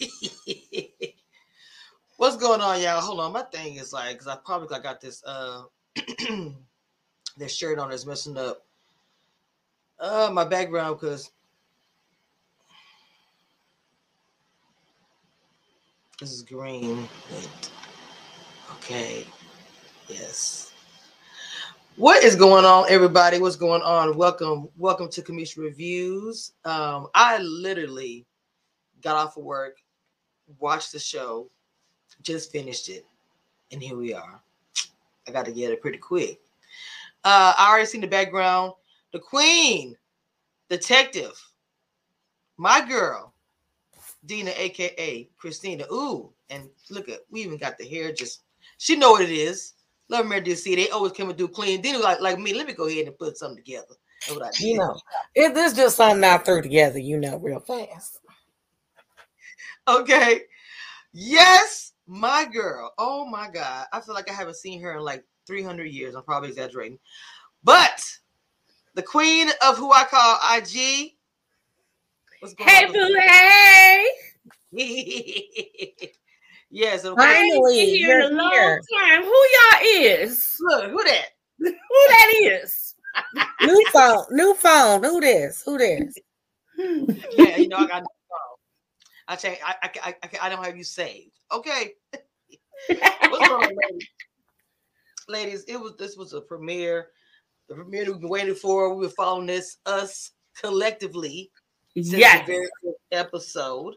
What's going on, y'all? Hold on, my thing is like, cause I probably I got this uh this shirt on that's messing up uh my background because this is green. Wait. Okay. Yes. What is going on, everybody? What's going on? Welcome, welcome to Commission Reviews. Um, I literally got off of work, watched the show, just finished it, and here we are. I got to get it pretty quick. Uh, I already seen the background. The Queen, Detective, my girl, Dina, aka Christina. Ooh, and look at we even got the hair. Just she know what it is. Love Mary DC. They always come and do clean. Dina like like me. Let me go ahead and put something together. You know, it this just something I threw together. You know, real fast. Okay. Yes, my girl. Oh my God. I feel like I haven't seen her in like 300 years. I'm probably exaggerating. But the queen of who I call IG. hey, boo, hey. yes. Finally, here in a long here. time. Who y'all is? Look, who that? who that is? new phone, new phone. Who this? Who this? yeah, you know I got I you, I, I, I, I don't have you saved. Okay. What's wrong, ladies? ladies? It was this was a premiere, the premiere we've been waiting for. We were following this us collectively since yes. the very first episode,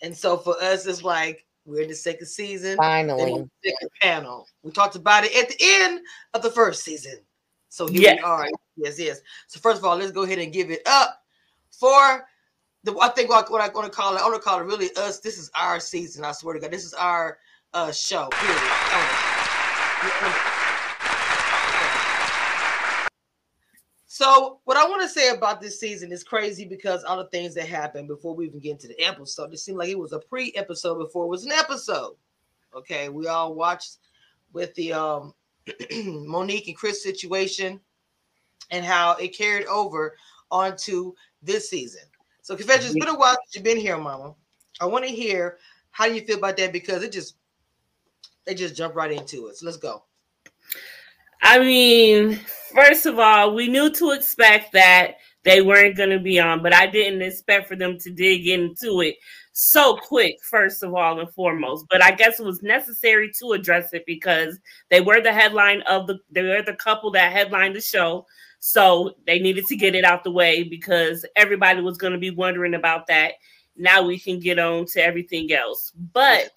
and so for us, it's like we're in the second season. Finally, second panel. We talked about it at the end of the first season. So here yes. we are. Yes, yes. So first of all, let's go ahead and give it up for the, I think what, what I want to call it, I want to call it really us. This is our season. I swear to God, this is our uh show. So what I want to say about this season is crazy because all the things that happened before we even get into the episode. It seemed like it was a pre-episode before it was an episode. Okay, we all watched with the um Monique and Chris situation and how it carried over onto this season. So confession, it's been a while since you've been here, Mama. I want to hear how you feel about that because it just they just jump right into it. So let's go. I mean, first of all, we knew to expect that they weren't going to be on, but I didn't expect for them to dig into it so quick, first of all and foremost. But I guess it was necessary to address it because they were the headline of the they were the couple that headlined the show. So they needed to get it out the way because everybody was going to be wondering about that. Now we can get on to everything else. But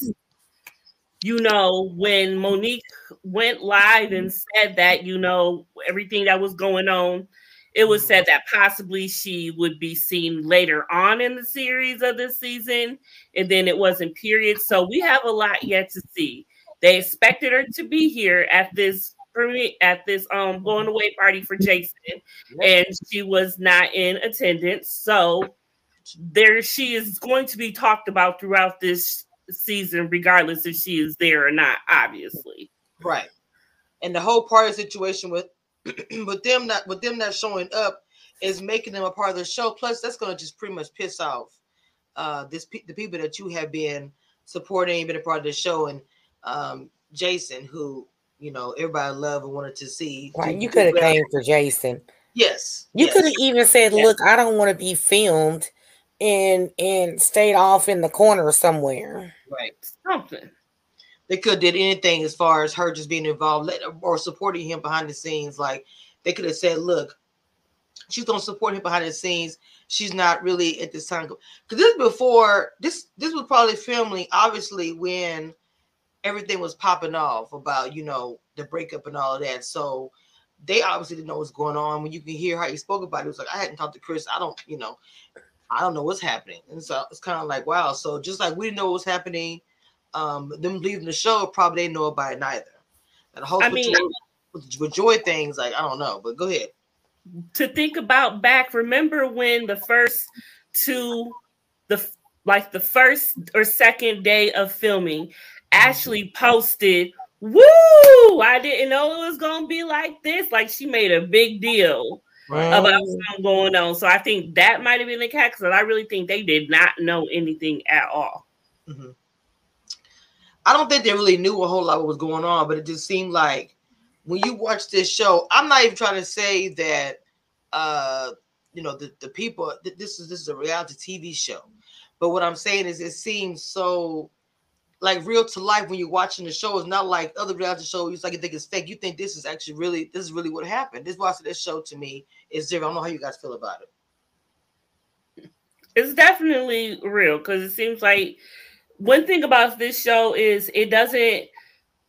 you know, when Monique went live and said that, you know, everything that was going on, it was said that possibly she would be seen later on in the series of this season, and then it wasn't period. So we have a lot yet to see. They expected her to be here at this for me at this um going away party for Jason, and she was not in attendance. So there she is going to be talked about throughout this season, regardless if she is there or not, obviously. Right. And the whole party situation with with them not with them not showing up is making them a part of the show. Plus, that's gonna just pretty much piss off uh this the people that you have been supporting, been a part of the show, and um Jason, who you know everybody loved and wanted to see. Right, you could have came for Jason. Yes, you yes. could have even said, yes. "Look, I don't want to be filmed," and and stayed off in the corner somewhere. Right, something. They could have did anything as far as her just being involved or supporting him behind the scenes. Like they could have said, "Look, she's gonna support him behind the scenes. She's not really at this time." Because this before this, this was probably filming obviously when everything was popping off about you know the breakup and all of that. So they obviously didn't know what's going on. When you can hear how he spoke about it, it was like I hadn't talked to Chris. I don't, you know, I don't know what's happening. And so it's kind of like wow. So just like we didn't know what was happening, um, them leaving the show probably didn't know about it neither. And the whole I mean, with, with joy things, like I don't know, but go ahead. To think about back, remember when the first two, the like the first or second day of filming, Ashley posted, Woo! I didn't know it was gonna be like this. Like she made a big deal right. about something going on. So I think that might have been the case because I really think they did not know anything at all. Mhm. I don't think they really knew a whole lot what was going on, but it just seemed like when you watch this show, I'm not even trying to say that uh you know the, the people th- this is this is a reality TV show. But what I'm saying is it seems so like real to life when you're watching the show. It's not like other reality shows. It's like you think it's fake. You think this is actually really this is really what happened. This watching this show to me is zero. I don't know how you guys feel about it. It's definitely real because it seems like one thing about this show is it doesn't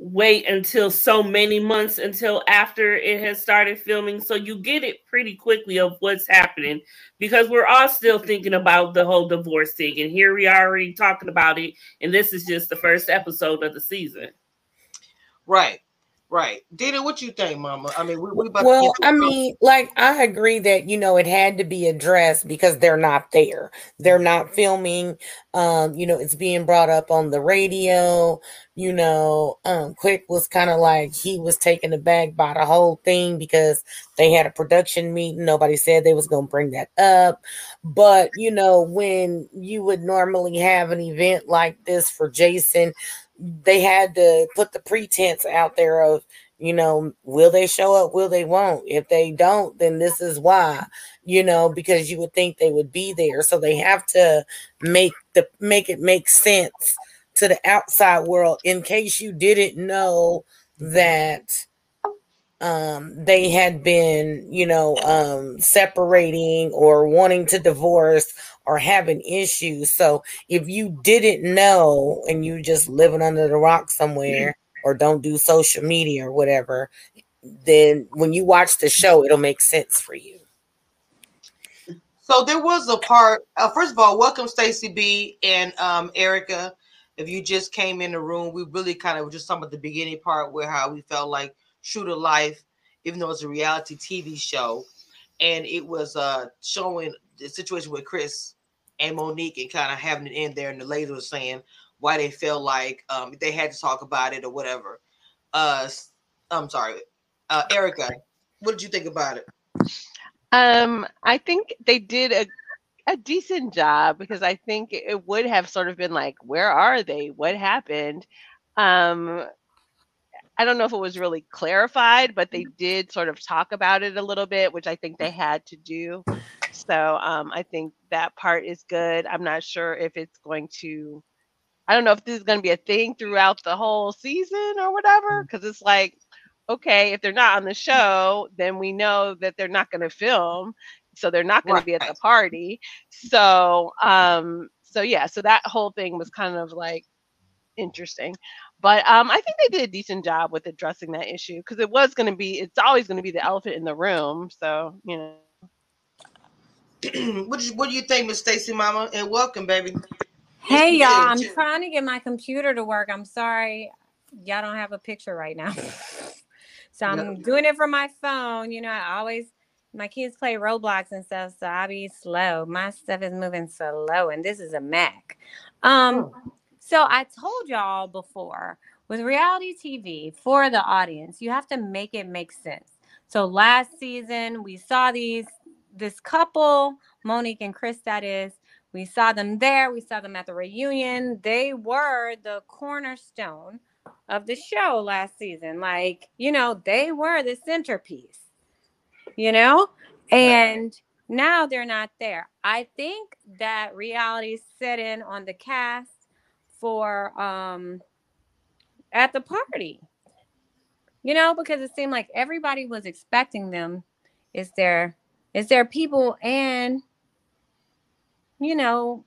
wait until so many months until after it has started filming. So you get it pretty quickly of what's happening because we're all still thinking about the whole divorce thing. And here we are already talking about it. And this is just the first episode of the season. Right. Right. Dina, what you think, Mama? I mean, we, we about Well, I mean, like I agree that you know it had to be addressed because they're not there. They're not filming. Um, you know, it's being brought up on the radio. You know, um, Quick was kind of like he was taken aback by the whole thing because they had a production meeting. Nobody said they was gonna bring that up. But you know, when you would normally have an event like this for Jason, they had to put the pretense out there of you know will they show up? Will they won't? If they don't then this is why you know because you would think they would be there. So they have to make the make it make sense to the outside world in case you didn't know that um they had been you know um separating or wanting to divorce or having issues so if you didn't know and you just living under the rock somewhere or don't do social media or whatever then when you watch the show it'll make sense for you So there was a part. Uh, first of all, welcome Stacy B and um, Erica. If you just came in the room, we really kind of were just talking about the beginning part where how we felt like true to life, even though it's a reality TV show, and it was uh showing the situation with Chris and Monique and kind of having it in there, and the lady was saying why they felt like um they had to talk about it or whatever. Uh, I'm sorry, uh, Erica, what did you think about it? Um, I think they did a a decent job because I think it would have sort of been like, where are they? What happened? Um, I don't know if it was really clarified, but they did sort of talk about it a little bit, which I think they had to do. So um, I think that part is good. I'm not sure if it's going to. I don't know if this is going to be a thing throughout the whole season or whatever, because it's like, okay, if they're not on the show, then we know that they're not going to film, so they're not going to be at the party. So, um, so yeah, so that whole thing was kind of like interesting, but um, I think they did a decent job with addressing that issue because it was going to be, it's always going to be the elephant in the room. So you know. what, do you, what do you think, Miss Stacy, Mama? And welcome, baby. Hey y'all, I'm trying to get my computer to work. I'm sorry, y'all don't have a picture right now. so I'm No. doing it from my phone. You know, I always my kids play Roblox and stuff, so I be slow. My stuff is moving slow, and this is a Mac. Um, Oh. so I told y'all before with reality TV for the audience, you have to make it make sense. So last season we saw these this couple, Monique and Chris, that is. We saw them there. We saw them at the reunion. They were the cornerstone of the show last season. Like, you know, they were the centerpiece, you know? And now they're not there. I think that reality set in on the cast for um at the party. You know, because it seemed like everybody was expecting them. Is there is there people and you know,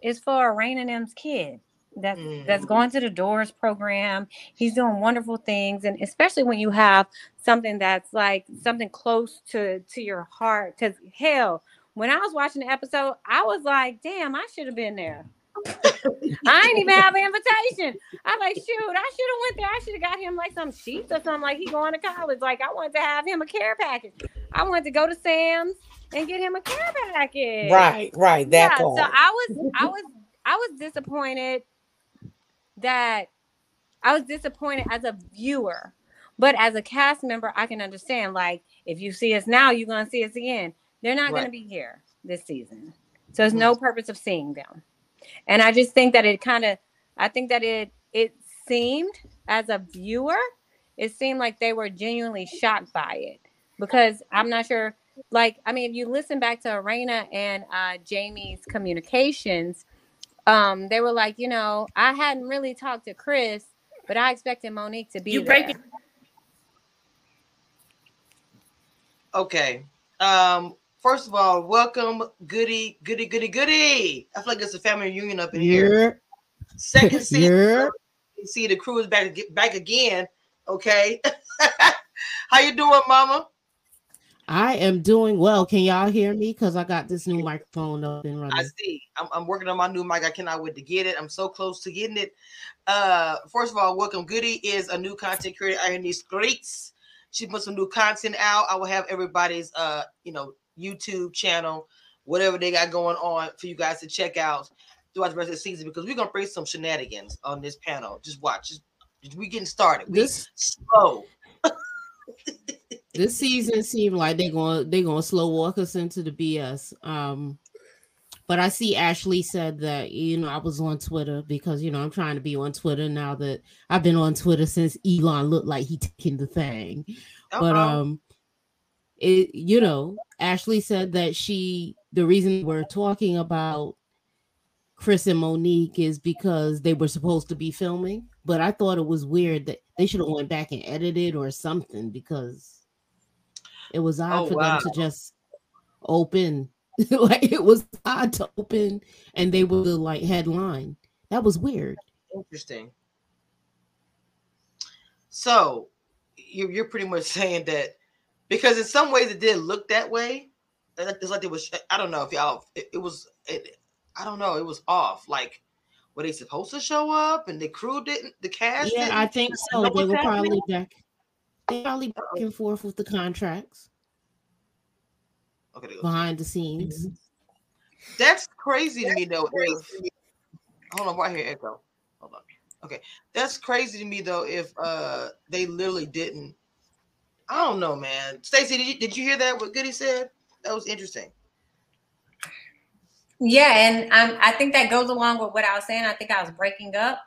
it's for Rain and M's kid that's that's Mhm. going to the Doors program. He's doing wonderful things, and especially when you have something that's like something close to to your heart. Because hell, when I was watching the episode, I was like, "Damn, I should have been there." I ain't even have an invitation. I'm like, shoot, I should have went there. I should have got him like some sheets or something. Like he going to college. Like I wanted to have him a care package. I wanted to go to Sam's and get him a care package. right right that yeah. part So I was, I was, I was disappointed that I was disappointed as a viewer, but as a cast member, I can understand. Like if you see us now, you're gonna see us again. They're not Right. gonna be here this season, so there's no purpose of seeing them. And I just think that it kind of, I think that it it seemed as a viewer, it seemed like they were genuinely shocked by it because I'm not sure. Like, I mean, if you listen back to Arena and uh, Jamie's communications, um, they were like, you know, I hadn't really talked to Chris, but I expected Monique to be You there. break it- Okay. Um, first of all, welcome, goody, goody, goody, goody. I feel like it's a family reunion up in here. Second season. Yeah. You see the crew is back back again. Okay. How you doing, mama? I am doing well. Can y'all hear me? Because I got this new microphone up and I running. see. I'm, I'm working on my new mic. I cannot wait to get it. I'm so close to getting it. Uh, first of all, welcome. Goody is a new content creator out in these streets. She put some new content out. I will have everybody's uh, you know, YouTube channel, whatever they got going on for you guys to check out throughout the rest of the season because we're gonna bring some shenanigans on this panel. Just watch. Just we getting started. We This slow. this season seemed like they're gonna they're to slow walk us into the BS. Um, but I see Ashley said that you know I was on Twitter because you know I'm trying to be on Twitter now that I've been on Twitter since Elon looked like he taking the thing. but Uh-oh. um it you know ashley said that she the reason we're talking about chris and monique is because they were supposed to be filming but i thought it was weird that they should have went back and edited or something because it was odd Oh, for wow. them to just open like it was odd to open and they were the like headline that was weird Interesting. So you're you're pretty much saying that because in some ways it did look that way. It's like it was. I don't know if y'all. It, it was. It, I don't know. It was off. Like were they supposed to show up and the crew didn't? The cast. yeah didn't? i think so they were happening? probably back they probably back and forth with the contracts Okay, there goes. behind the scenes. That's crazy to me though. If, hold on, right here, Echo. Hold on. Okay, that's crazy to me though. If uh they literally didn't, I don't know, man. Stacey, did you did you hear that? What Goody said? That was interesting. Yeah, and um, I think that goes along with what I was saying. I think I was breaking up.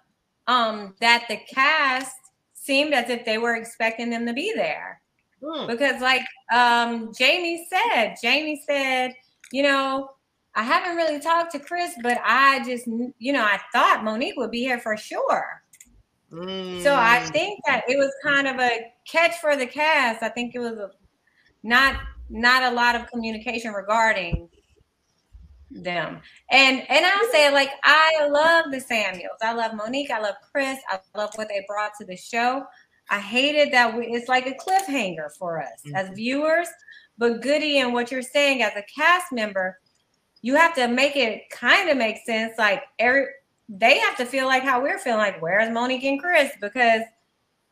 Um, that the cast seemed as if they were expecting them to be there Hmm. because, like um, Jamie said, Jamie said, you know, I haven't really talked to Chris, but I just, you know, I thought Monique would be here for sure. So I Mm. think that it was kind of a catch for the cast. I think it was a, not not a lot of communication regarding them. And and I'll say like I love the Samuels. I love Monique. I love Chris. I love what they brought to the show. I hated that we, it's like a cliffhanger for us as viewers. But Goody and what you're saying as a cast member, you have to make it kind of make sense. Like every they have to feel like how we're feeling. Like where's Monique and Chris? Because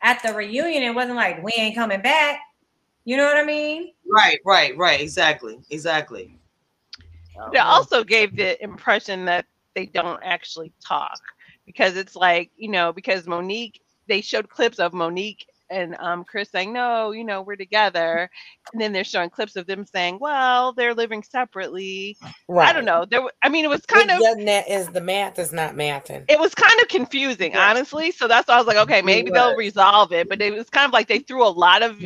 at the reunion, it wasn't like we ain't coming back. You know what I mean? Right, right, right. Exactly, exactly. It um, also gave the impression that they don't actually talk because it's like, you know, because Monique, they showed clips of Monique and um, Chris saying, no, you know, we're together. And then they're showing clips of them saying, well, they're living separately. Right. I don't know. There, I mean, it was kind it of, that is the math is not mathing. it was kind of confusing, Yeah. honestly. So that's why I was like, okay, maybe they'll resolve it. But it was kind of like they threw a lot of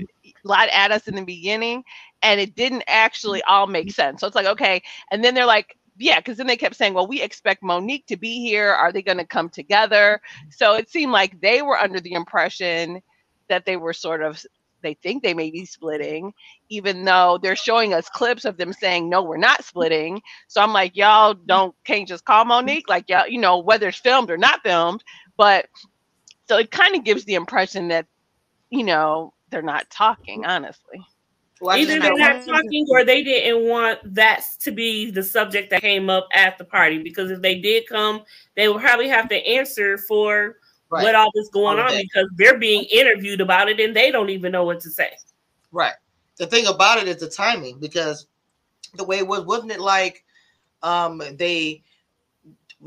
lot at us in the beginning, and it didn't actually all make sense. So it's like, okay, and then they're like, yeah, because then they kept saying, well, we expect Monique to be here. Are they going to come together? So it seemed like they were under the impression that they were sort of they think they may be splitting, even though they're showing us clips of them saying, no, we're not splitting. So I'm like, y'all don't can't just call Monique, like y'all, you know, whether it's filmed or not filmed. But so it kind of gives the impression that, you know, they're not talking, honestly. Well, Either they're not talking or they didn't want that to be the subject that came up at the party. Because if they did come, they would probably have to answer for right, what all this going All on that. because they're being interviewed about it and they don't even know what to say. right. The thing about it is the timing because the way it was, wasn't it like um they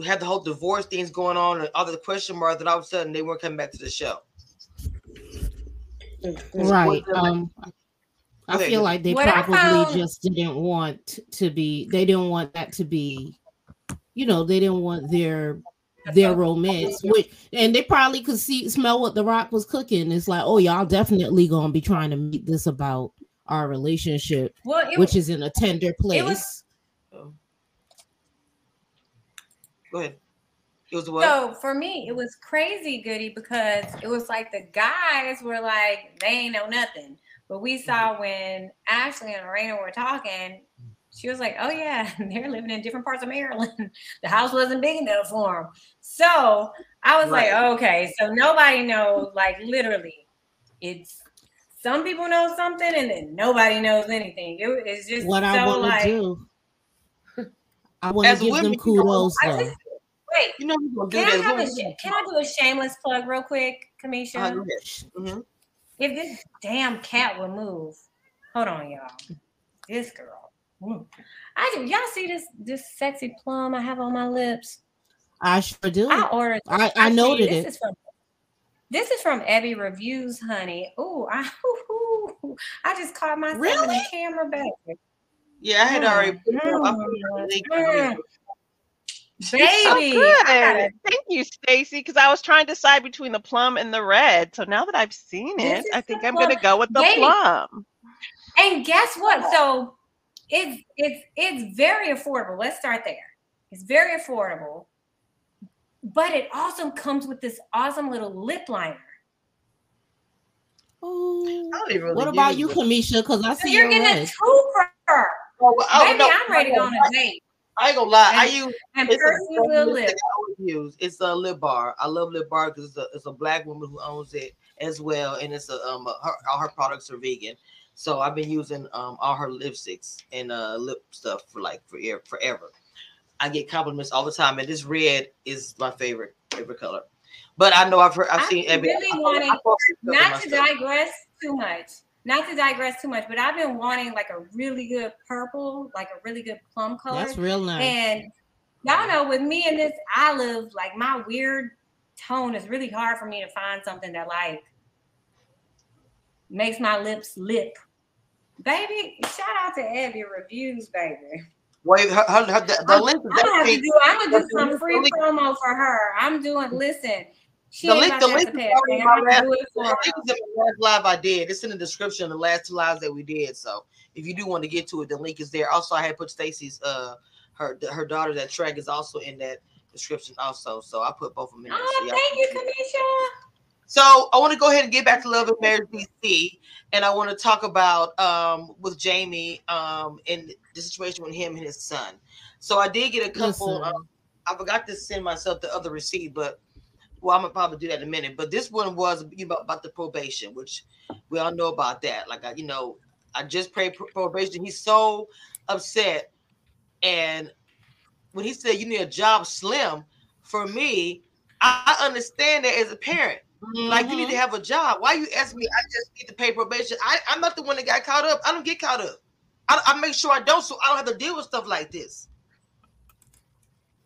had the whole divorce things going on and other question marks, and all of a sudden they weren't coming back to the show. Right. What- Um I feel go- like they What probably found- just didn't want to be they didn't want that to be you know, they didn't want their their romance, which and they probably could see smell what the rock was cooking. It's like, oh, y'all definitely gonna be trying to meet this about our relationship, Well, it, which is in a tender place. was- Go ahead. It was what? So for me, it was crazy, Goody, because it was like the guys were like, they ain't know nothing. But we saw mm-hmm. when Ashley and Lorena were talking, she was like, oh yeah, they're living in different parts of Maryland. the house wasn't big enough for them. So I was Right. like, okay, so nobody knows, like literally, it's some people know something and then nobody knows anything. It- it's just what so I want to do. I want to give women, them you know, kudos I just, wait, You know we're gonna do can I, have a, Women- sh- can I do a shameless plug real quick, Cameshia? Uh, go ahead. Mhm. If this damn cat would move, hold on, y'all. This girl. Mm. I do. Y'all see this this sexy plum I have on my lips? I sure do. I ordered. I, I see, noted this it. Is from, this is from Ebby Reviews, honey. Ooh, I, ooh, I just caught myself in Really? the camera back. Yeah, I had already. Put it up. Mm, put it on the link. mm. So Baby, good. Thank you, Stacy. Because I was trying to decide between the plum and the red. So now that I've seen it, I think I'm going to go with the Baby. plum. And guess what? So it's it's it's very affordable. Let's start there. It's very affordable, but it also comes with this awesome little lip liner. Oh, I don't even really what about you, it. Cameshia? Because I So see you're your getting a red. twofer. Oh, well, oh, Baby, no, I'm ready to go on a date. I ain't gonna lie. I And- use And it's a Percy's brand lip. I use. It's a lip bar. I love lip bar because it's a, it's a black woman who owns it as well, and it's a um a, her, all her products are vegan. So I've been using um all her lipsticks and uh lip stuff for like for forever. I get compliments all the time, and this red is my favorite favorite color. But I know I've heard I've I'm seen every. really I- I- I wanting- post stuff in Not to digress too much. Not to digress too much, but I've been wanting like a really good purple, like a really good plum color. That's real nice. And y'all know with me and this olive, like my weird tone is really hard for me to find something that like makes my lips lip. Baby, shout out to Abby Reviews, baby. Wait, her, her, her, the, the I'm, link is I'm gonna do. I'm gonna do some free link- promo for her. I'm doing. Listen, she The link- the link is pay. already man. in my I'm last- do it for I her. think it's in the last live I did. It's in the description. The last two lives that we did. So if you do want to get to it, the link is there. Also, I had put Stacy's uh her her daughter that track is also in that description also. So I put both of them in there. so Oh, thank you, can see it. Cameshia. So I want to go ahead and get back to Love and Marriage DC, and I want to talk about um with Jamie um in the situation with him and his son. So I did get a couple. Um, I forgot to send myself the other receipt, but well, I'm gonna probably do that in a minute. But this one was you know, about the probation, which we all know about that. Like I, you know, I just prayed pro- probation. He's so upset, and when he said you need a job, slim, for me, I understand that as a parent. Like you need Mm-hmm. to have a job. Why you ask me? I just need to pay probation. I, I'm not the one that got caught up. I don't get caught up. I, I make sure I don't, so I don't have to deal with stuff like this.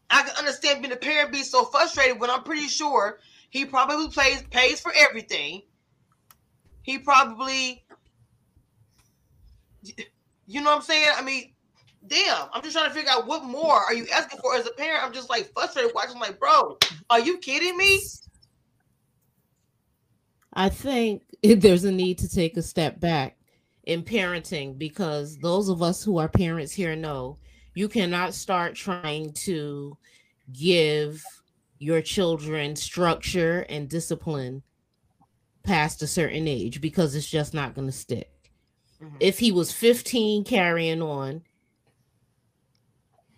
I can understand being a parent be so frustrated when I'm pretty sure he probably pays pays for everything. He probably, you know what I'm saying? I mean, damn. I'm just trying to figure out what more are you asking for as a parent. I'm just like frustrated watching. Like, bro, are you kidding me? I think there's a need to take a step back in parenting because those of us who are parents here know you cannot start trying to give your children structure and discipline past a certain age because it's just not going to stick. Mhm. If he was 15 carrying on,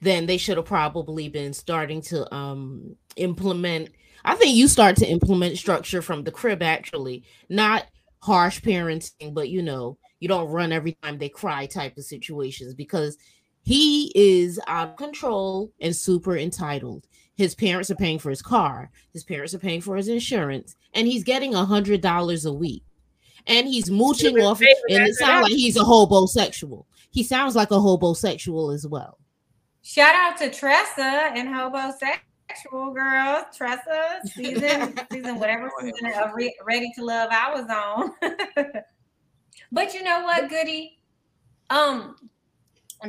then they should have probably been starting to um implement I think you start to implement structure from the crib actually, not harsh parenting, but you know, you don't run every time they cry type of situations because he is out of control and super entitled. His parents are paying for his car, his parents are paying for his insurance, and he's getting a hundred dollars a week. And he's mooching Even off, favor and it sounds like he's a hobosexual. He sounds like a hobosexual as well. Shout out to Tressa and Hobosexual Actual girl. Tressa, season, season, whatever season of Re- Ready to Love I was on. but you know what, Goody? Um,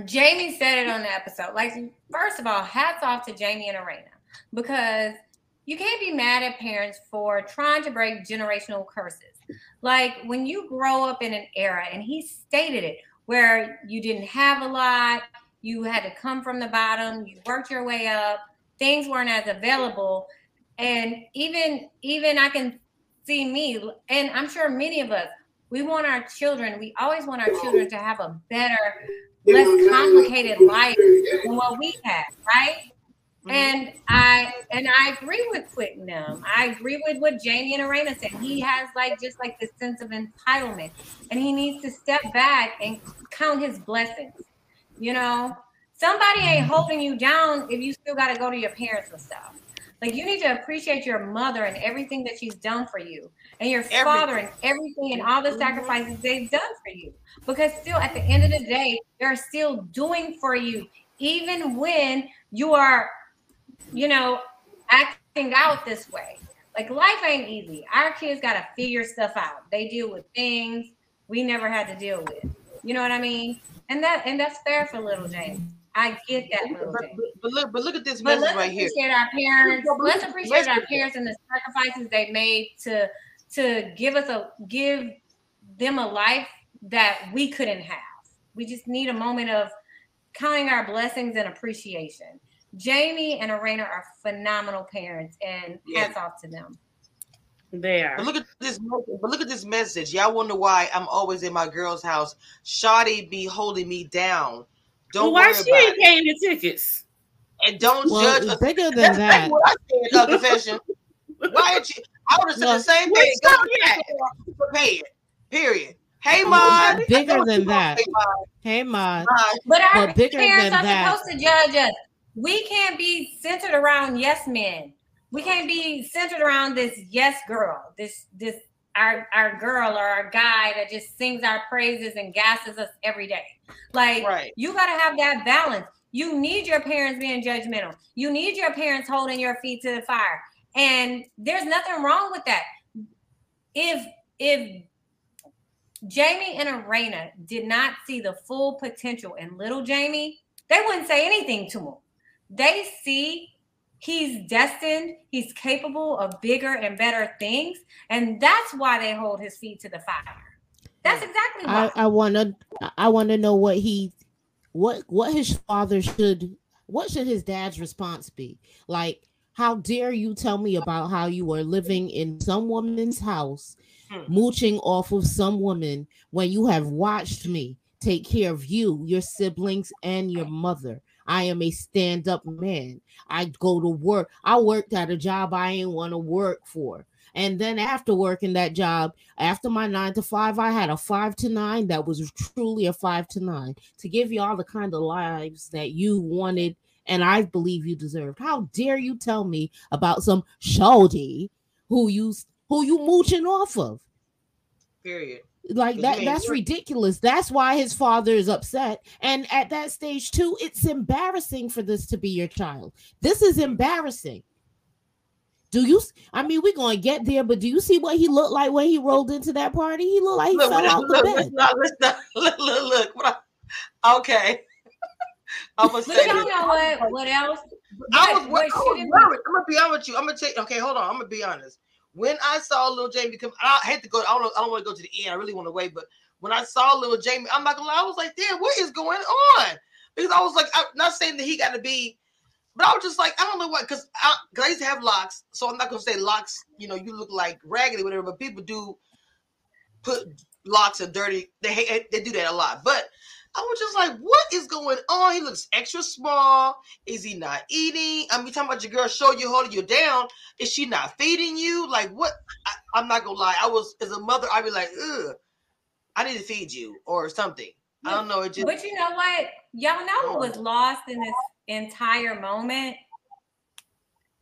Jamie said it on the episode. Like, first of all, hats off to Jamie and Arena because you can't be mad at parents for trying to break generational curses. Like when you grow up in an era, and he stated it, where you didn't have a lot, you had to come from the bottom, you worked your way up, things weren't as available. And even even I can see me, and I'm sure many of us, we want our children, we always want our children to have a better, less complicated life than what we had, right? Mm-hmm. And I and I agree with Quittenham. I agree with what Jamie and Arena said. He has like just like this sense of entitlement, and he needs to step back and count his blessings. You know, somebody ain't mm-hmm. holding you down if you still got to go to your parents and stuff. Like you need to appreciate your mother and everything that she's done for you, and your everything. father and everything and all the mm-hmm. sacrifices they've done for you. Because still, at the end of the day, they're still doing for you, even when you are, you know, acting out this way. Like life ain't easy. Our kids got to figure stuff out. They deal with things we never had to deal with. You know what I mean? And that and that's fair for little James. I get that but, but, but, look, but look at this but message right here. Appreciate our parents. Let's appreciate our parents and the sacrifices they made to to give us a give them a life that we couldn't have. We just need a moment of counting our blessings and appreciation. Jamie and Arena are phenomenal parents, and hats off to them. They are. But look at this. But look at this message. Y'all wonder why I'm always in my girl's house. Shawty be holding me down don't well, why she ain't paying the tickets? And don't well, judge. Us. Bigger than that. What I said, uh, confession. why are you? I would have said well, the same thing. Go pay it. Period. Hey, mom. Bigger than that. Hey, mom. But our but bigger parents are that. supposed to judge us. We can't be centered around yes men. We can't be centered around this yes girl. This this our our girl or our guy that just sings our praises and gasses us every day. Like right. you got to have that balance. You need your parents being judgmental. You need your parents holding your feet to the fire. And there's nothing wrong with that. If if Jamie and Arena did not see the full potential in little Jamie, they wouldn't say anything to him. They see he's destined, he's capable of bigger and better things. And that's why they hold his feet to the fire. That's exactly why. I, I wanna I wanna know what he what what his father should what should his dad's response be? Like, how dare you tell me about how you are living in some woman's house, hmm. mooching off of some woman when you have watched me take care of you, your siblings, and your mother. I am a stand up man. I go to work. I worked at a job I didn't want to work for. And then after working that job, after my nine to five, I had a five to nine that was truly a five to nine to give you all the kind of lives that you wanted and I believe you deserved. How dare you tell me about some shawty who you who you mooching off of? Period. Like that that's ridiculous. That's why his father is upset. And at that stage too, it's embarrassing for this to be your child. This is embarrassing. Do you? I mean, we're gonna get there, but do you see what he looked like when he rolled into that party? He looked like he look, fell look, out look, the bed. Look, look, look, look. Okay. I'm gonna say. you know what? What else? I was, what, I was worried. I'm gonna be honest with you. I'm gonna take. Okay, hold on. I'm gonna be honest. When I saw little Jamie come, I had to go. I don't. I don't want to go to the end. I really want to wait, but when I saw little Jamie, I'm not gonna lie. I was like, damn, what is going on? Because I was like, I'm not saying that he got to be but I was just like, I don't know what, because I, cause I used to have locks, so I'm not gonna say locks. You know, you look like raggedy, whatever. But people do put locks of dirty. They hate, they do that a lot. But I was just like, what is going on? He looks extra small. Is he not eating? I mean, talking about your girl show you holding you down. Is she not feeding you? Like what? I, am not gonna lie. I was as a mother, I'd be like, ugh, I need to feed you or something. I don't know. It just. But you know what? Y'all know who was lost in this entire moment.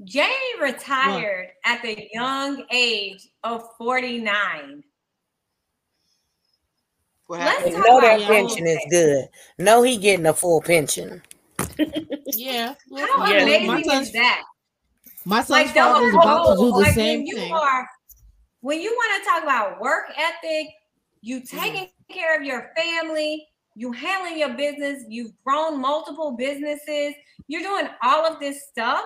Jamie retired what? at the young age of 49. Let's talk know that pension is good. No, he getting a full pension. yeah. How yeah. amazing is that? My son's like, father is about to do the like same when you thing. Are, when you want to talk about work ethic, you mm. taking mm. care of your family, You handling your business. You've grown multiple businesses. You're doing all of this stuff.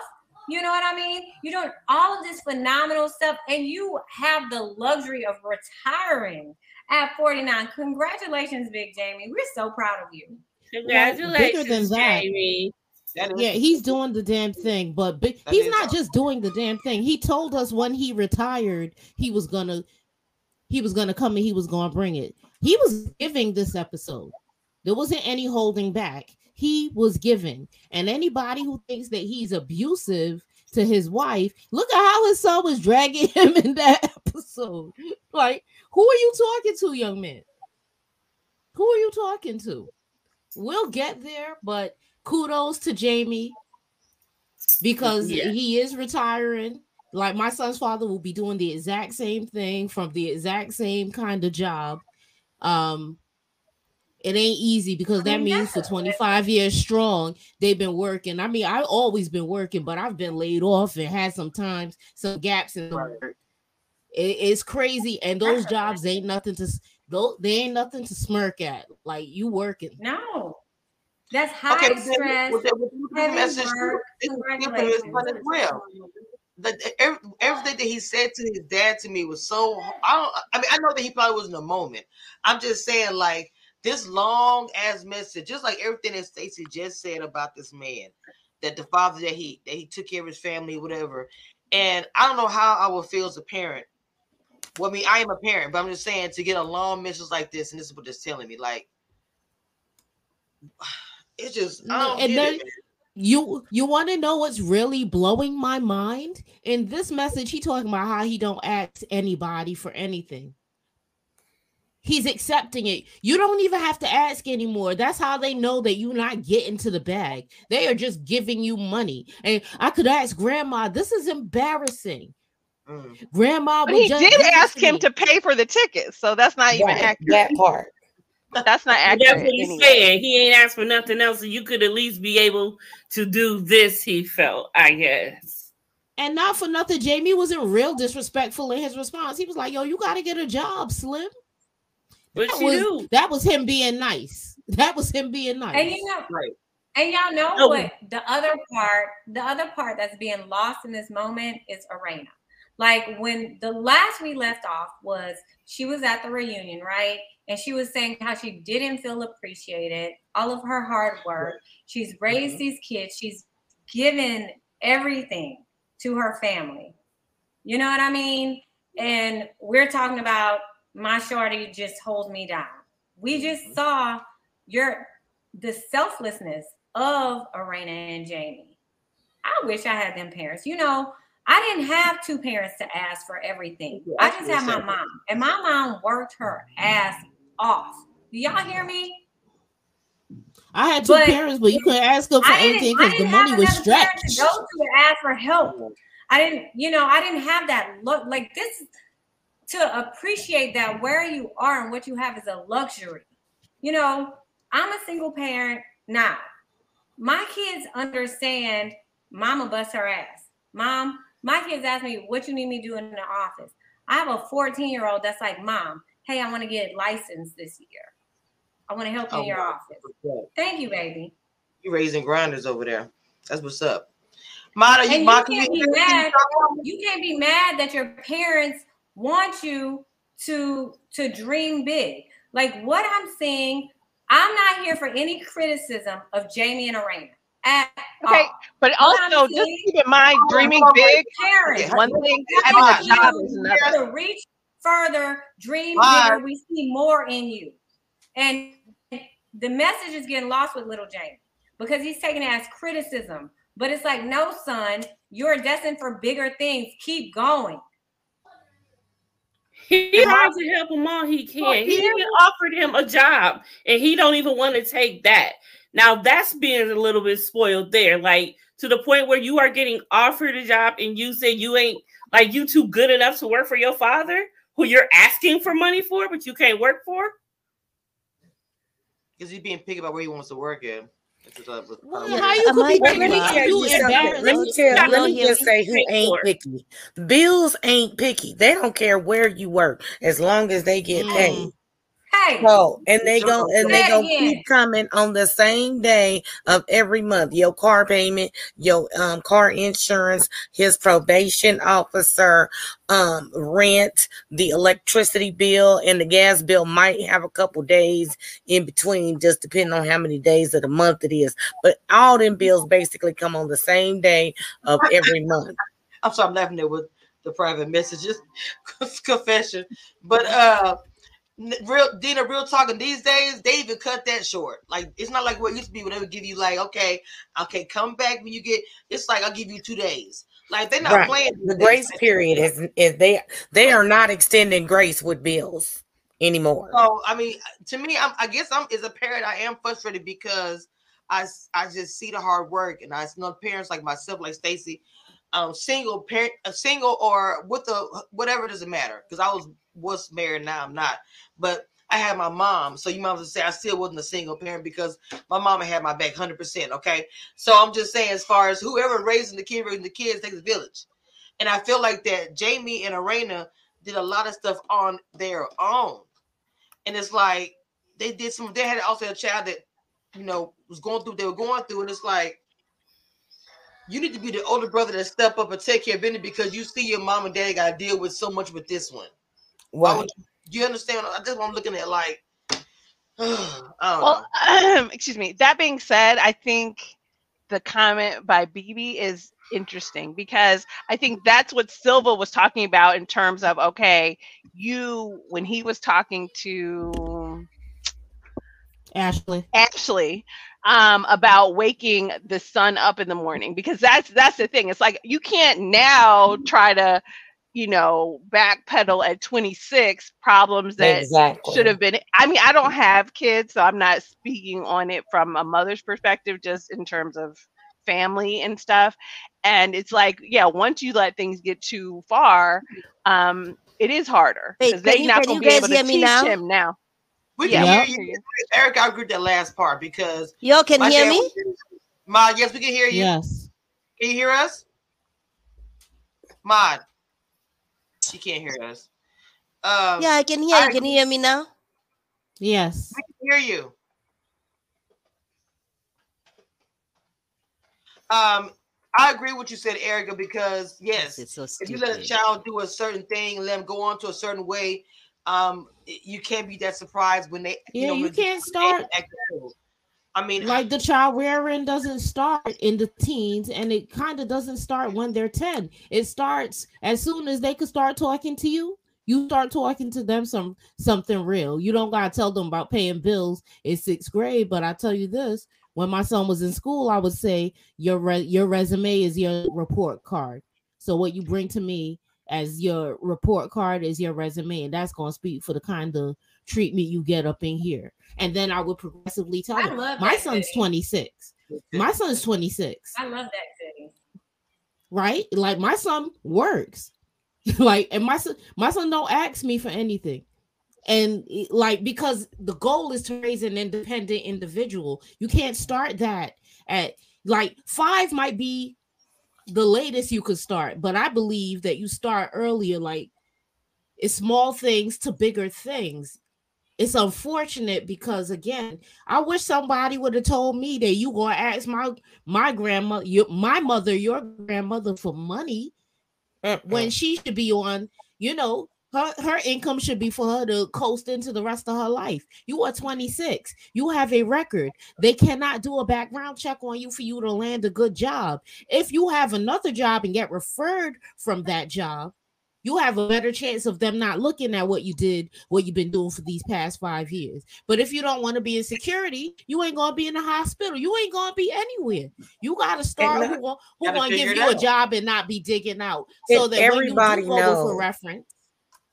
You know what I mean? You're doing all of this phenomenal stuff, and you have the luxury of retiring at 49. Congratulations, Big Jamie. We're so proud of you. Congratulations, than that, Jamie. That is- Yeah, he's doing the damn thing, but bi- That he's not awesome. just doing the damn thing. He told us when he retired, he was gonna he was gonna come and he was gonna bring it. He was giving this episode. There wasn't any holding back. He was giving, and anybody who thinks that he's abusive to his wife, look at how his son was dragging him in that episode. Like, who are you talking to, young man? Who are you talking to? We'll get there, but kudos to Jamie because Yeah. he is retiring. Like my son's father will be doing the exact same thing from the exact same kind of job. Um, it ain't easy because that mean, means for 25 years strong, they've been working. I mean, I've always been working, but I've been laid off and had some times some gaps in the work. It- it's crazy, and those jobs ain't nothing to s- though they ain't nothing to smirk at. Like you working. No, that's high Okay, but then stress. with that- with the heavy message, work. it's different from as well. The, every, everything that he said to his dad to me was so. I don't. I mean, I know that he probably was in a moment. I'm just saying, like this long ass message, just like everything that Stacey just said about this man, that the father that he that he took care of his family, whatever. And I don't know how I would feel as a parent. Well, I mean, I am a parent, but I'm just saying to get a long message like this, and this is what it's telling me, like. It's just I No, don't and then- it. You you want to know what's really blowing my mind? In this message, he talking about how he don't ask anybody for anything. He's accepting it. You don't even have to ask anymore. That's how they know that you're not getting to the bag. They are just giving you money. And I could ask grandma, this is embarrassing. Mm. Grandma But he just did ask to him to pay for the tickets, so that's not even Right, accurate. that part. That's not That's accurate. what he's anyway. saying. He ain't asked for nothing else, so you could at least be able to do this. He felt, I guess. And not for nothing, Jamie wasn't real disrespectful in his response. He was like, "Yo, you got to get a job, Slim." But That you was, do. that was him being nice. That was him being nice. And you know, Right. and y'all know No. what the other part, the other part that's being lost in this moment is Arena. Like when the last we left off was she was at the reunion, right? And she was saying how she didn't feel appreciated, all of her hard work. She's mm-hmm. raised these kids, she's given everything to her family. You know what I mean? And we're talking about my shorty just holds me down. We mm-hmm. just saw your the selflessness of Arena and Jamie. I wish I had them parents. You know, I didn't have two parents to ask for everything. I just had my mom, and my mom worked her ass off. Do y'all hear me? I had two But- parents, but you couldn't ask them for anything because the money was stretched. to go to and ask for help. I didn't, you know, I didn't have that look like this to appreciate that where you are and what you have is a luxury. You know, I'm a single parent now. My kids understand mama bust her ass. Mom, my kids ask me what you need me to do in the office. I have a 14 year old that's like, Mom, hey, I want to get licensed this year. I want to help you in Oh, your wow. office. Thank you, baby. You raising grinders over there. That's what's up. Mata, you, you can't be mad. You can't be mad that your parents want you to to dream big. Like what I'm saying, I'm not here for any criticism of Jamie and Arena. At Okay, all. But also, just keep in mind, dreaming Oh, big Parents, one thing, you having a have job to is another. to reach further, dream Bye. bigger. We see more in you, and the message is getting lost with little Jamie because he's taking it as criticism. But it's like, no, son, you're destined for bigger things. Keep going. He tried to help him all he oh, can. He even offered him a job, and he don't even want to take that. Now that's being a little bit spoiled there, like to the point where you are getting offered a job, and you say you ain't like you too good enough to work for your father, who you're asking for money for, but you can't work for. Because he's being picky about where he wants to work at. That's just, uh, what's Well, how you could be Well, let me picky tell you you something. embarrassed? Let me tell. Let me just say who ain't for picky. Bills ain't picky. They don't care where you work as long as they get Mm. paid. Hey, So and they go and they go keep coming on the same day of every month. Your car payment, your um car insurance, his probation officer, um rent, the electricity bill, and the gas bill might have a couple days in between, just depending on how many days of the month it is. But all them bills basically come on the same day of every month. I'm sorry, I'm laughing there with the private messages, confession. But uh, n- real Dina, real talking. These days, they even cut that short. Like it's not like what it used to be when they would give you like, okay, okay, come back when you get. It's like I'll give you two days. Like they're not Right. playing The grace period is is they they are not extending grace with bills anymore. So I mean, to me, I'm, I guess I'm as a parent, I am frustrated because I I just see the hard work, and I know parents like myself, like Stacy, um, single parent, a single or with a whatever doesn't matter because I was was married, now I'm not, but. I had my mom, so you might as well say I still wasn't a single parent because my mama had my back 100%. Okay, so I'm just saying, as far as whoever raising the kid, raising the kids takes a village, and I feel like that Jamie and Erana did a lot of stuff on their own and it's like they did some they had also a child that you know was going through they were going through and it's like you need to be the older brother that step up and take care of it because you see your mom and daddy got to deal with so much with this one why would you, do you understand I what i'm looking at like I Well, know. excuse me. That being said, I think the comment by BB is interesting because I think that's what Silva was talking about in terms of okay, you when he was talking to Ashley. Ashley um about waking the sun up in the morning because that's that's the thing. It's like you can't now try to you know backpedal at 26 problems that exactly. should have been i mean i don't have kids so i'm not speaking on it from a mother's perspective just in terms of family and stuff and it's like yeah once you let things get too far um it is harder Wait, because can they're you- not gonna be able to me teach now? him now we can Yeah. Hear hear you you. eric i agree with that last part because Y'all can my hear dad me? was- ma yes we can hear you Yes. can you hear us mod she can't hear us um Yeah, I can hear I you. Can you hear me now? Yes. We can hear you. Um, I agree with what you said, Erica, because yes, It's so if you let a child do a certain thing, let them go on to a certain way, um, you can't be that surprised when they, Yeah, know, you can't start act a fool. I mean, like the child rearing doesn't start in the teens and it kind of doesn't start when they're 10 it starts as soon as they can start talking to you you start talking to them some something real. You don't gotta tell them about paying bills in sixth grade but i tell you this when my son was in school i would say your re- your resume is your report card. So what you bring to me as your report card is your resume and that's going to speak for the kind of treatment you get up in here. And then i would progressively tell them my son's city. 26 my son's 26 I love that city. right? Like my son works. Like and my son my son don't ask me for anything. And like because the goal is to raise an independent individual. You can't start that at like five might be the latest you could start but i believe that you start earlier like it's small things to bigger things it's unfortunate because again i wish somebody would have told me that you gonna ask my my grandma your my mother your grandmother for money uh, when Mm-mm. she should be on you know her, her income should be for her to coast into the rest of her life you are 26 you have a record they cannot do a background check on you for you to land a good job if you have another job and get referred from that job you have a better chance of them not looking at what you did, what you've been doing for these past five years. But if you don't want to be in security, you ain't gonna be in the hospital. You ain't gonna be anywhere. You gotta start who, who Gotta gonna give you a job and not be digging out. So And that when you do everybody knows. for reference,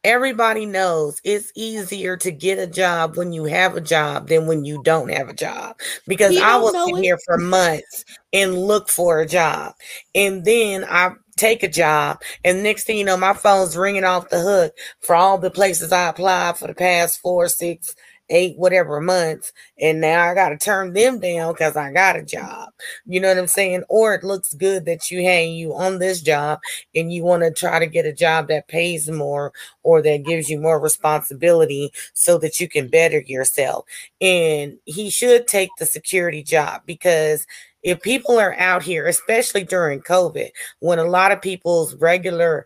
Everybody knows it's easier to get a job when you have a job than when you don't have a job. Because I don't will know sit it. here for months and look for a job. And then I take a job. And next thing you know, my phone's ringing off the hook for all the places I applied for the past four, six, eight whatever months and now i gotta turn them down because i got a mm. job. You know what i'm saying? Or it looks good that you hang you on this job and you want to try to get a job that pays more or that gives you more responsibility so that you can better yourself. And he should take the security job because if people are out here, especially during COVID, when a lot of people's regular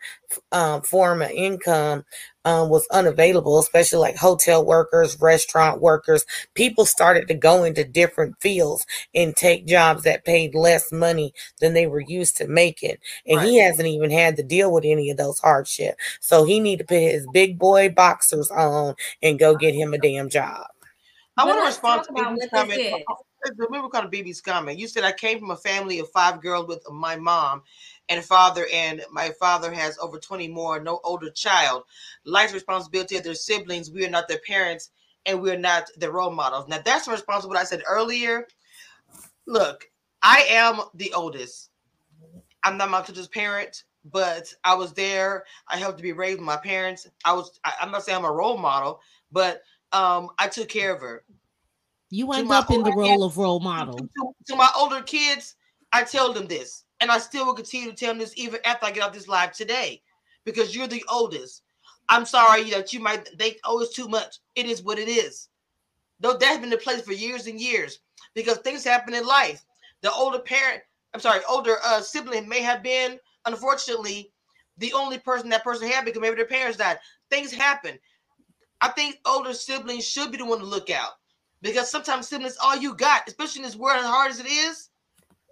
um, form of income um, was unavailable, especially like hotel workers, restaurant workers, people started to go into different fields and take jobs that paid less money than they were used to making. And right. he hasn't even had to deal with any of those hardships. So he need to put his big boy boxers on and go get him a damn job. I want to respond to Bibi's comment. Remember, of Bibi's comment. You said I came from a family of five girls with my mom and father, and my father has over 20 more, no older child. Life's responsibility of their siblings. We are not their parents, and we're not their role models. Now, that's the responsibility I said earlier. Look, I am the oldest. I'm not my children's parent, but I was there. I helped to be raised with my parents. I was. I, I'm not saying I'm a role model, but um, I took care of her. You end up in the role kids, of role model. To, to, my older kids, I tell them this, and I still will continue to tell them this even after I get off this live today, because you're the oldest. I'm sorry that you might think, oh, it's too much. It is what it is. Though that's been the place for years and years, because things happen in life. The older parent, I'm sorry, older uh, sibling may have been, unfortunately, the only person that person had because maybe their parents died. Things happen. I think older siblings should be the one to look out because sometimes siblings all you got, especially in this world as hard as it is.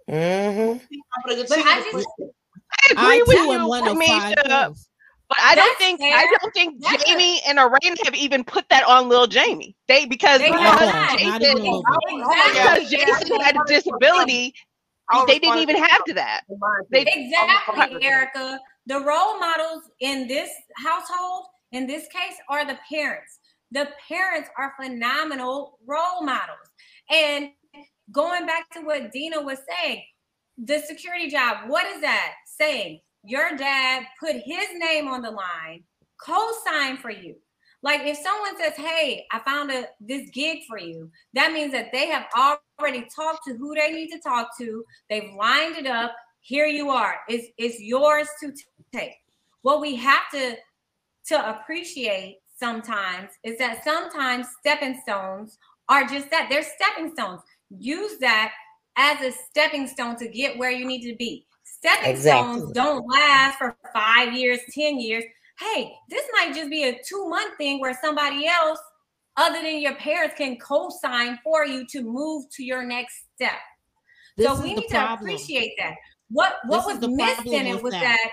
Mm-hmm. But I, just, I agree I with you, Misha, but I don't think fair. I don't think That's Jamie a, and Erana have even put that on little Jamie. They because they Jason, because Jason had a disability, they didn't even have to that. They, exactly, Erica. The role models in this household in this case are the parents. The parents are phenomenal role models. And going back to what Dina was saying, the security job, what is that saying? Your dad put his name on the line, co-sign for you. Like if someone says, "Hey, I found a this gig for you," that means that they have already talked to who they need to talk to. They've lined it up. Here you are. It's it's yours to take. What we have to to appreciate sometimes is that sometimes stepping stones are just that they're stepping stones. Use that as a stepping stone to get where you need to be. Stepping exactly. stones don't last for five years, 10 years. Hey, this might just be a two month thing where somebody else, other than your parents, can co sign for you to move to your next step. This so we need to appreciate that. What what this was missing it was that. that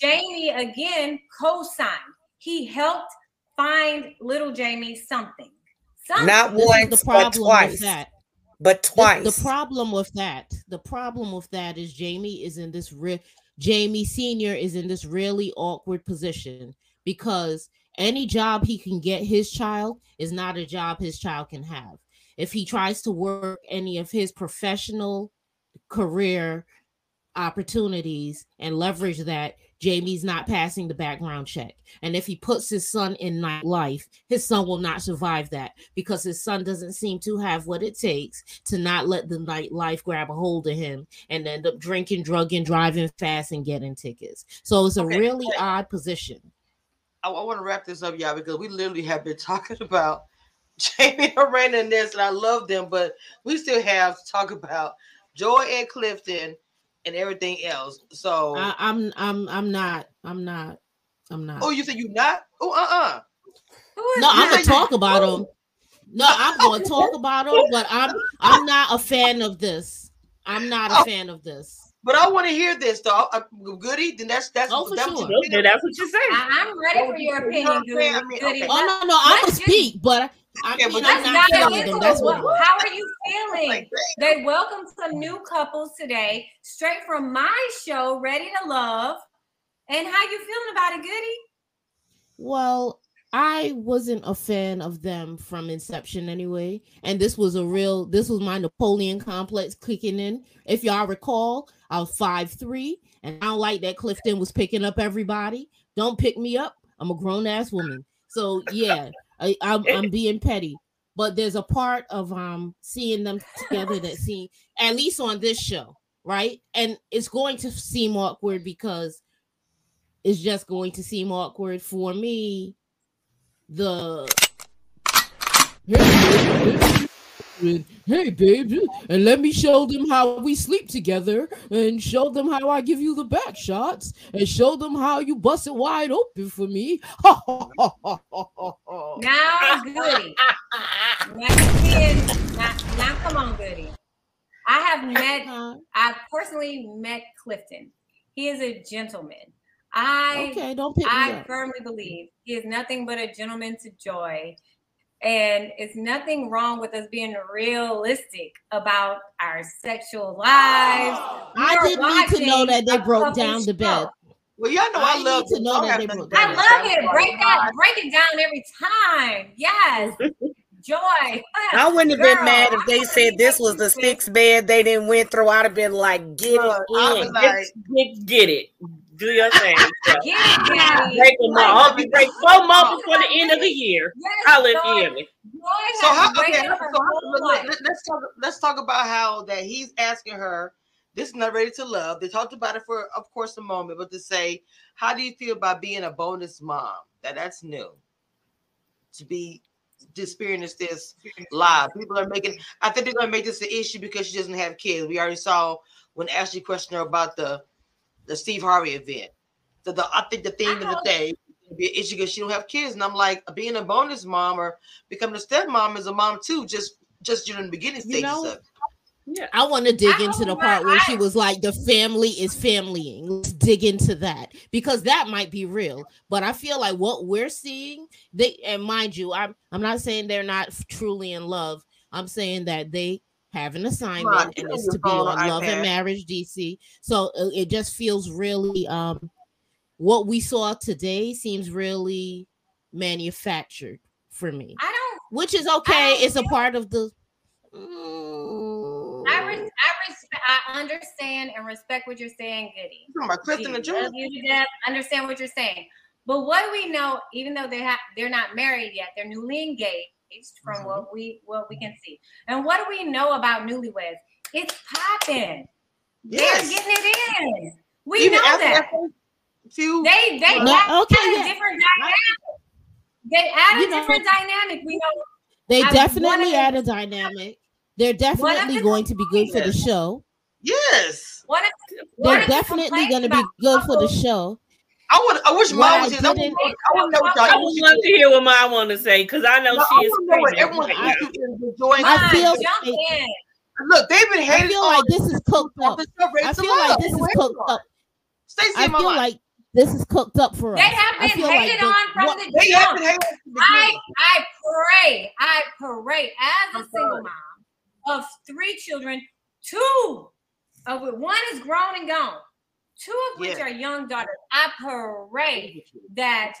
Jamie again co-signed. He helped find little Jamie something. something. Not once, but twice. But twice. The, the, problem with that, the problem with that is Jamie is in this real Jamie Senior is in this really awkward position because any job he can get his child is not a job his child can have. If he tries to work any of his professional career opportunities and leverage that, Jamie's not passing the background check. And if he puts his son in nightlife, his son will not survive that because his son doesn't seem to have what it takes to not let the nightlife grab a hold of him and end up drinking, drugging, driving fast, and getting tickets. So it's a okay. really odd position. I, I want to wrap this up, y'all, because we literally have been talking about Jamie Erana and this, and I love them, but we still have to talk about Joy and Clifton and everything else. So I, am I'm I'm not I'm not I'm not. Oh, you say you not? Oh, uh uh No, I'm gonna talk about them. No, I'm gonna talk about them, but I'm I'm not a fan of this. I'm not a oh. fan of this. But I want to hear this, though. Uh, Goody, then that's that's oh, for that's sure. What you, that's what you're saying. I, am ready for your opinion, Goody. I mean, okay. Oh no, no, I'm gonna speak, but I mean, but I'm not feeling them. That's what. How are you feeling? They welcome some new couples today, straight from my show, Ready to Love. And how you feeling about it, Goody? Well, I wasn't a fan of them from inception anyway. And this was a real, this was my Napoleon complex kicking in. If y'all recall, I was five three, and I don't like that Clifton was picking up everybody. Don't pick me up. I'm a grown ass woman. So yeah, I, I'm, I'm being petty. but there's a part of um seeing them together that seem at least on this show, right? And it's going to seem awkward because it's just going to seem awkward for me. The and, hey babe and let me show them how we sleep together and show them how i give you the back shots and show them how you bust it wide open for me Now, Goody. Now, now, now, come on, Goody. I have met, I've personally met Clifton. He is a gentleman. I okay don't pick I firmly believe he is nothing but a gentleman to joy. And it's nothing wrong with us being realistic about our sexual lives. I didn't need to know that they broke couple down the bed. Well, y'all know I, I need love to know that they broke to I love it. Break that, break it down every time. Yes. Joy. I wouldn't have Girl, been mad if they said this was the sixth bed they didn't went through. I'd have been like, get Look, I it in. like, Get, get it. Do your thing. girl. Get it, Daddy. Break them all. I hope you break four more before the end of the year. Yes, I'll live Joy, yearly. So how? Okay, so how, let, life. let, us talk. Let's talk about how that he's asking her. This is not ready to love. They talked about it for, of course, a moment, but to say, how do you feel about being a bonus mom? That that's new. To be to experience this live. People are making. I think they're gonna make this an issue because she doesn't have kids. We already saw when Ashley questioned her about the the Steve Harvey event. So the I think the theme of the day is gonna be an issue because she don't have kids. And I'm like, being a bonus mom or becoming a stepmom is a mom too. Just just during the beginning You stages know, of it. Yeah. I want to dig I into the part where she was like, the family is familying. Let's dig into that because that might be real. But I feel like what we're seeing, they and mind you, I'm I'm not saying they're not truly in love. I'm saying that they have an assignment get and it's to be phone or on Love and. Marriage DC. So uh, it just feels really um what we saw today seems really manufactured for me, I don't which is okay. It's a part of the. I, res- I, respect, I understand and respect what you're saying, Goody. Talking about Clifton and Gee, you to death. Understand what you're saying. But what do we know? Even though they have, they're not married yet. They're newly engaged, from Mhm. what we what we can see. And what do we know about newlyweds? It's popping. Yes. They're getting it in. We Even know that. first few They they No, add okay, a yeah. different dynamic. They add You a know- different dynamic. We know They I- definitely of the- add a dynamic. They're definitely the going to be good for the show. yes. what if one They're definitely going to be good for the show. I want. I wish What mom I was here. I want I want know what y'all. I would love to hear what mom want to say because I know No, she I is want to know what pregnant everyone's right now. issue is enjoying. I feel like- Look, they've been I hated feel on. like this is cooked up. the show Raised I feel like this is cooked for up. Stacey I feel life. like this is cooked up for us. They have I been feel like hated the- on from what- the they have jump. been hated from the I. I pray, I pray as a I'm single sorry. mom of three children, two of which one is grown and gone, two of which Yeah. are young daughters. I pray that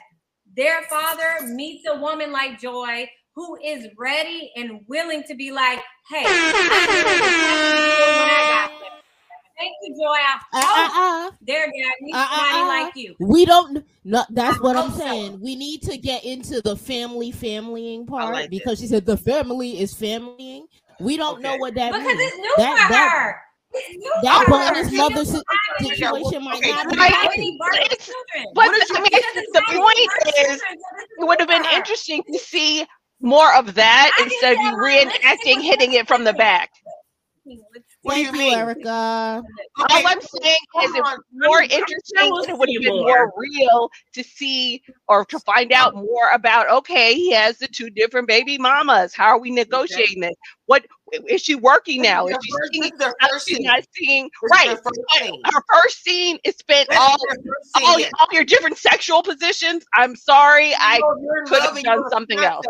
their father meets a woman like Joy who is ready and willing to be like, hey, I knew what happened when I got. Thank you, Joy. I Uh, hope uh, uh. their dad meets Uh, uh, somebody uh. like you. We don't. No, that's I what I'm hope so. saying. We need to get into the family familying part like that. because she said the family is familying. We don't know what that Because means. it's new That- for that- her. It's new That for her. bonus She mother doesn't si- have any- situation might Okay, not be right. birth But it's- children. But What is I mean, the point is, children, so this is it would have been her. interesting to see more of that I instead of you said, well, let's see reenacting hitting it from the back. What do you Thank mean? Erica. Okay, All I'm saying hold is it on. more I'm- I'm interesting jealous and it would have you been more. more real to see or to find out more about okay he has the two different baby mamas how are we negotiating this what is she working now is This she first- seeing this is their now first scene. not seeing right their first scene. her first scene is spent That's all their first scene, all, all your different sexual positions i'm sorry i You know, you're could have done something else.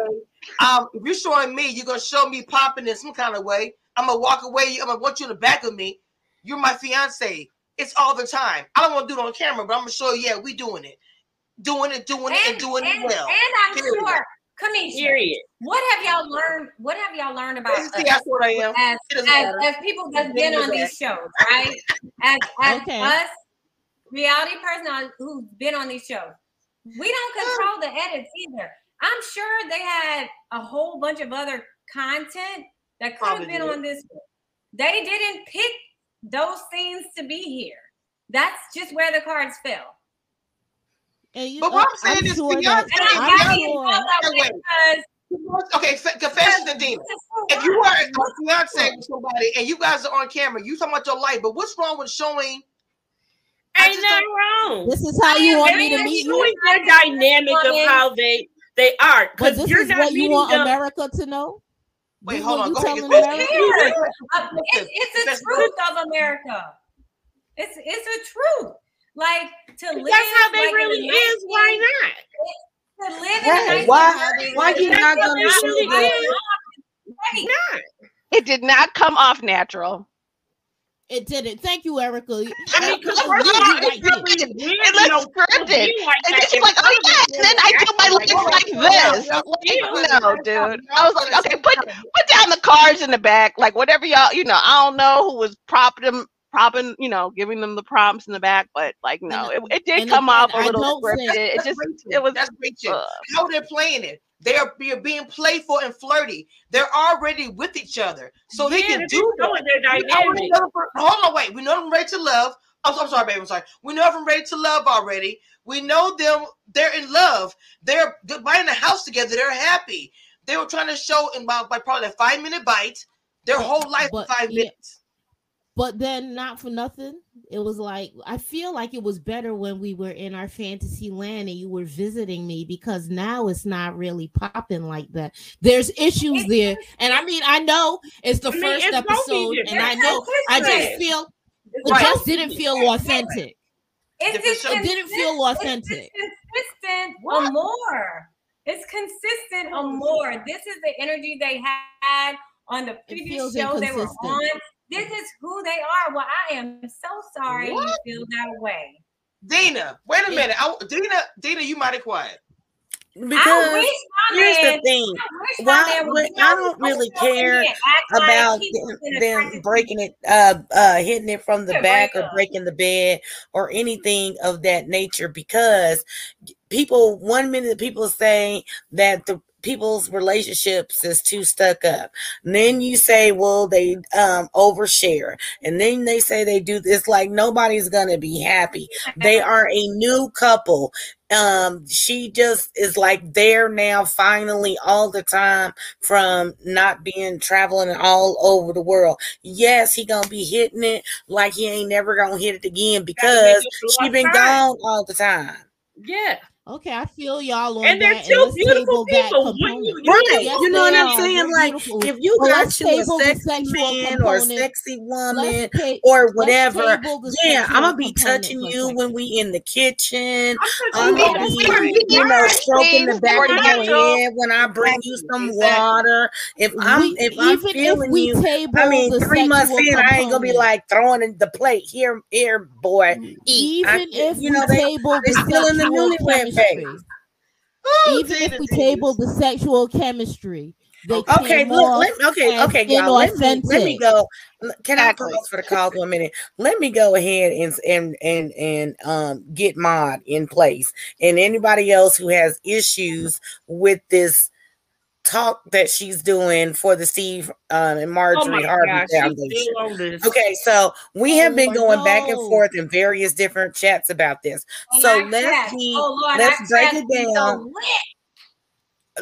Um, if you're showing me, you're gonna show me popping in some kind of way. I'm gonna walk away. I'm gonna want you in the back of me. You're my fiance. It's all the time. I don't want to do it on camera, but I'm gonna show you. Yeah, we doing it, doing it, doing it, and, doing and, it well. And I'm Period. sure, Cameshia, Period. what have y'all learned? What have y'all learned about us See, that's what I am. as, as, as people that's It's been on the these shows, right? As, as Okay. us, reality personalities who's been on these shows, we don't control the edits either. I'm sure they had a whole bunch of other content that could have been did. on this. They didn't pick those scenes to be here. That's just where the cards fell. And you, But what I'm I'm saying is, sure Beyonce- that- And I'm I'm happy it sure- felt that way because Okay, fa- confession to Dina. If you are a fiance with somebody and you guys are on camera, you talking about your life, but what's wrong with showing? Ain't nothing wrong. This is how you want me to very meet sure you. Showing their dynamic of how they they are. Because this you're is not what you want them. America to know. Wait, This hold on. Go ahead. telling Who America? cares? Uh, Listen, it's, it's the listen. truth of America. It's it's the truth. Like to live. That's how they like really the is. Why not? To live Right. in the Why- 1930s, why you not what gonna they show really that? is. Not. It did not come off natural. It didn't. Thank you, Erica. I mean, because was first all, really it's right here. weird, It you know, scripted. like And that it's like, oh yeah, and then I do my legs like, like this. Like, no, dude. I was like, okay, put put down the cards in the back, like whatever y'all, you know. I don't know who was propping them, propping, you know, giving them the prompts in the back, but like, no, it, it did and come again, off a little scripted. It just, Rachel. it was. That's Rachel. uh, How they're playing it. They are being playful and flirty. They're already with each other, so they Yeah, can they're do that. their We dynamic. know hold on, wait. We know them ready to love. I'm, I'm sorry, baby. I'm sorry. We know from ready to love already. We know them. They're in love. They're they're buying a house together. They're happy. They were trying to show in about by probably a five minute bite their whole life but, five yeah. minutes. But then, not for nothing, it was like I feel like it was better when we were in our fantasy land and you were visiting me because now it's not really popping like that. There's issues there, and I mean, I know it's the I mean, first it's episode, and. I know I just feel It's it Right. just didn't feel authentic. It's just. It didn't feel authentic. It's consistent What? more. It's consistent or more. This is the energy they had on the previous feels show they were on. This is who they are. Well, I am so sorry What? you feel that way. Dina, wait a minute. I, Dina, Dina, you might mighty quiet. Because here's man, the thing. Why- my man would what- get I don't really care about them, was in a them breaking it, uh, uh, hitting it from the back or breaking the bed or anything of that nature. Because people, one minute people say that the people's relationships is too stuck up. And then you say, well, they um overshare, and then they say they do this. Like nobody's gonna be happy. They are a new couple um she just is like there now finally all the time from not being traveling all over the world. Yes he gonna be hitting it like he ain't never gonna hit it again because she been gone all the time. Yeah. Okay, I feel y'all on And they're that. two let's beautiful people. Wouldn't you- Right, Yes, you know what I'm are. saying? They're Like, beautiful. if you But got let's you a sexy sexual man or a sexy woman ta- or whatever, yeah, I'm gonna be touching for a you when we in the kitchen. I'm I'm gonna you be, before you you know, stroking the back of Exactly. your head when I bring you some water. If I'm We- if I'm even if feeling we you, table I mean, three months sexual in, I ain't gonna be like throwing in the plate. Here, here, boy, eat. I- even if you know, we they- table they the still in the sexual newlywed chemistry. Oh, even if we table the sexual chemistry, they Okay, look, let, okay, okay, y'all. Let me let me go. Can I pause for the call for a minute? Let me go ahead and and and and um get mod in place, and anybody else who has issues with this talk that she's doing for the Steve um, and Oh Marjorie my Harvey Foundation. still on this. Okay, so we have been Oh, going back and forth in various different chats about this. And So let's be oh, Lord, let's break it be so down.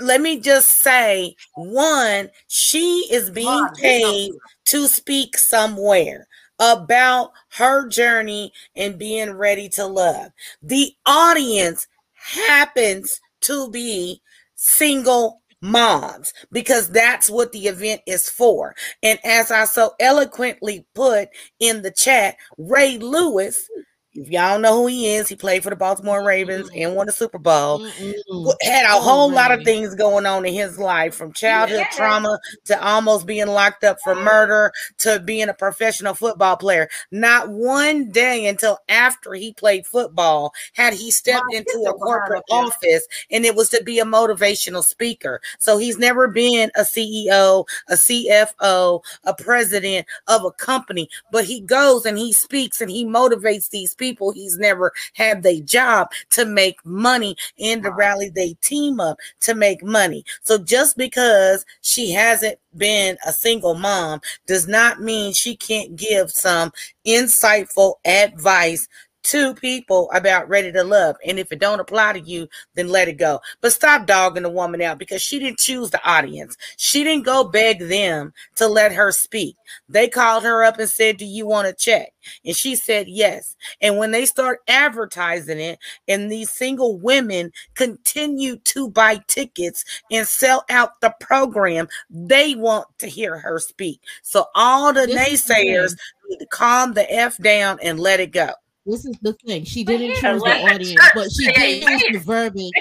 let me just say one, she is being paid to speak somewhere about her journey and being ready to love. The audience happens to be single moms because that's what the event is for. And as I so eloquently put in the chat, Ray Lewis, if y'all know who he is, he played for the Baltimore Ravens and won the Super Bowl Mm-mm. w- had a Oh, whole lot of things going on in his life from childhood Yeah. trauma to almost being locked up for murder to being a professional football player. Not one day until after he played football had he stepped My into a corporate office and it was to be a motivational speaker. So he's never been a CEO, a CFO, a president of a company, but he goes and he speaks and he motivates these people he's never had their job to make money and to rally they team up to make money. So just because she hasn't been a single mom does not mean she can't give some insightful advice to people about ready to love and if it don't apply to you then let it go. But stop dogging the woman out because she didn't choose the audience. She didn't go beg them to let her speak. They called her up and said do you want to check? And she said yes. And when they start advertising it and these single women continue to buy tickets and sell out the program they want to hear her speak. So all the This the naysayers need to calm the f down and let it go This is the thing. She didn't choose the audience, but she did choose the verbiage.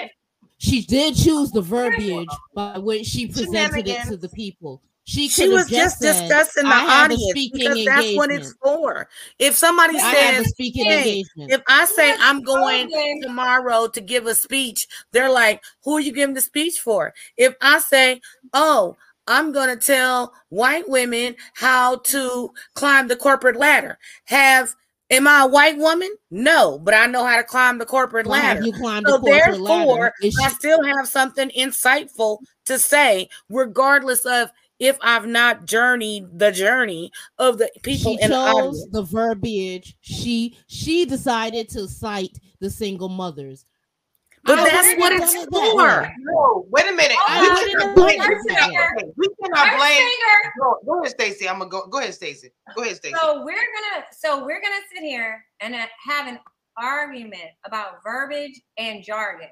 She did choose the verbiage by which she presented it to the people. She, She was have just said, discussing the "I audience speaking because that's what it's for. If somebody I have a says, speaking hey, engagement. if I say I'm going Okay. tomorrow to give a speech, they're like, who are you giving the speech for? If I say, oh, I'm going to tell white women how to climb the corporate ladder. Have Am I a white woman? No, but I know how to climb the corporate Why ladder. you climbed So the corporate therefore, ladder? I still have something insightful to say, regardless of if I've not journeyed the journey of the people she in the chose audience. the verbiage. She she decided to cite the single mothers. But I that's what it's done it that for. No, wait a minute. Hold we cannot I blame. wouldn't we cannot- that. okay, we cannot blame. Go, go ahead, Stacy. I'm gonna go. Go ahead, Stacy. Go ahead, Stacy. So we're gonna so we're gonna sit here and uh, have an argument about verbiage and jargon.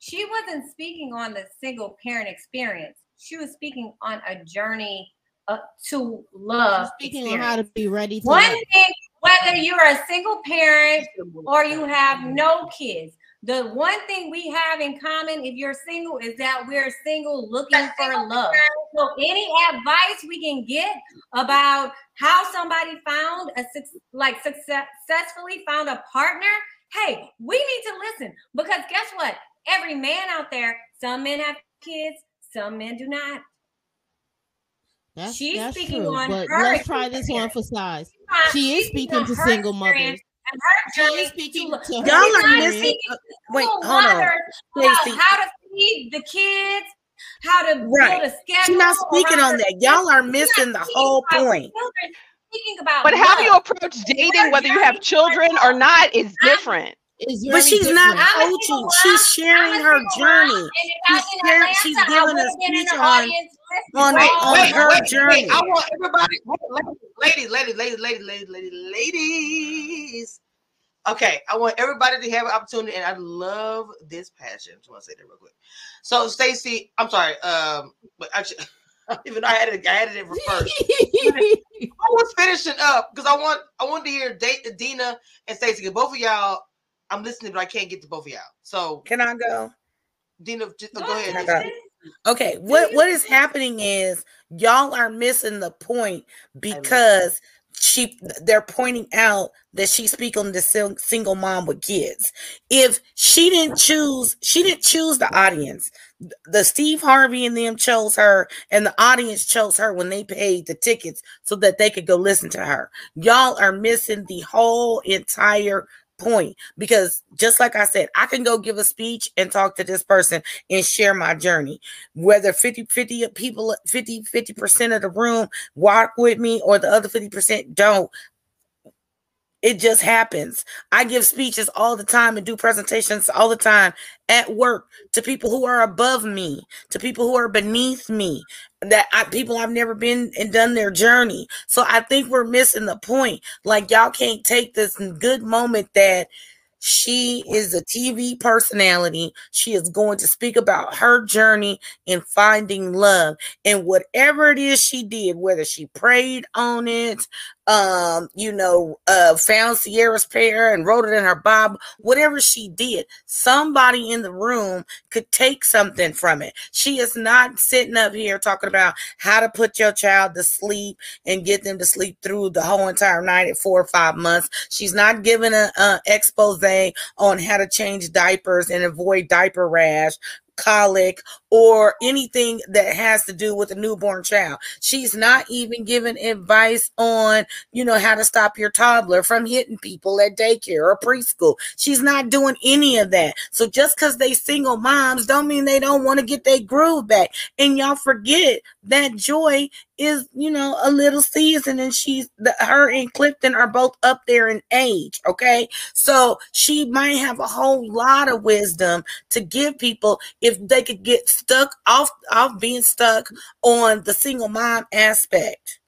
She wasn't speaking on the single parent experience. She was speaking on a journey uh, to love. Speaking on how to be ready to One love. thing, whether you're a single parent or you have no kids. The one thing we have in common if you're single is that we're single looking for love. So any advice we can get about how somebody found a like success, successfully found a partner, hey, we need to listen because guess what? Every man out there, some men have kids, some men do not. That's, She's that's speaking true. on But her let's try this one for size. She is speaking to single mothers. And her journey speaking to to Y'all are not missing. speaking uh, wait, hold on. mothers about Stacey. how to feed the kids, how to Right. build a schedule. She's not speaking on that. Y'all are missing the whole point. children, Speaking about But how you approach dating, whether you have children or not, is different. It's But she's not different. I'm coaching. She's sharing her journey. mom, and if I was She's in sharing- she's giving a have been in speech on- audience listening. on- Wait, on wait, her wait, wait. journey. I want everybody, ladies, ladies, ladies, ladies, ladies, ladies, ladies. Okay, I want everybody to have an opportunity, and I love this passion. Just want to say that real quick. So, Stacy, I'm sorry, um, but actually, even though I had it, I had it in reverse. I was finishing up because I want I wanted to hear date Dina and Stacy. Both of y'all, I'm listening, but I can't get to both of y'all. So Can I go? Dina, just, go, Go ahead. Okay. What what is happening is y'all are missing the point because she they're pointing out that she's speaking to sing, single mom with kids. If she didn't choose, she didn't choose the audience. The Steve Harvey and them chose her, and the audience chose her when they paid the tickets so that they could go listen to her. Y'all are missing the whole entire point because just like I said, I can go give a speech and talk to this person and share my journey. Whether 50 50 of people 50 50% of the room walk with me or the other 50% don't. It just happens. I give speeches all the time and do presentations all the time at work to people who are above me, to people who are beneath me, that I, people I've never been and done their journey. So I think we're missing the point. Like y'all can't take this good moment that she is a TV personality. She is going to speak about her journey in finding love and whatever it is she did, whether she prayed on it, um, you know, uh, found Sierra's prayer and wrote it in her Bible, whatever she did, somebody in the room could take something from it. She is not sitting up here talking about how to put your child to sleep and get them to sleep through the whole entire night at four or five months. She's not giving an expose on how to change diapers and avoid diaper rash colic or anything that has to do with a newborn child. She's not even giving advice on, you know, how to stop your toddler from hitting people at daycare or preschool. She's not doing any of that. So just because they single moms don't mean they don't want to get their groove back. And y'all forget that Joy is, you know, a little season and she's the, her and Clifton are both up there in age. Okay. So she might have a whole lot of wisdom to give people if they could get stuck off, off being stuck on the single mom aspect.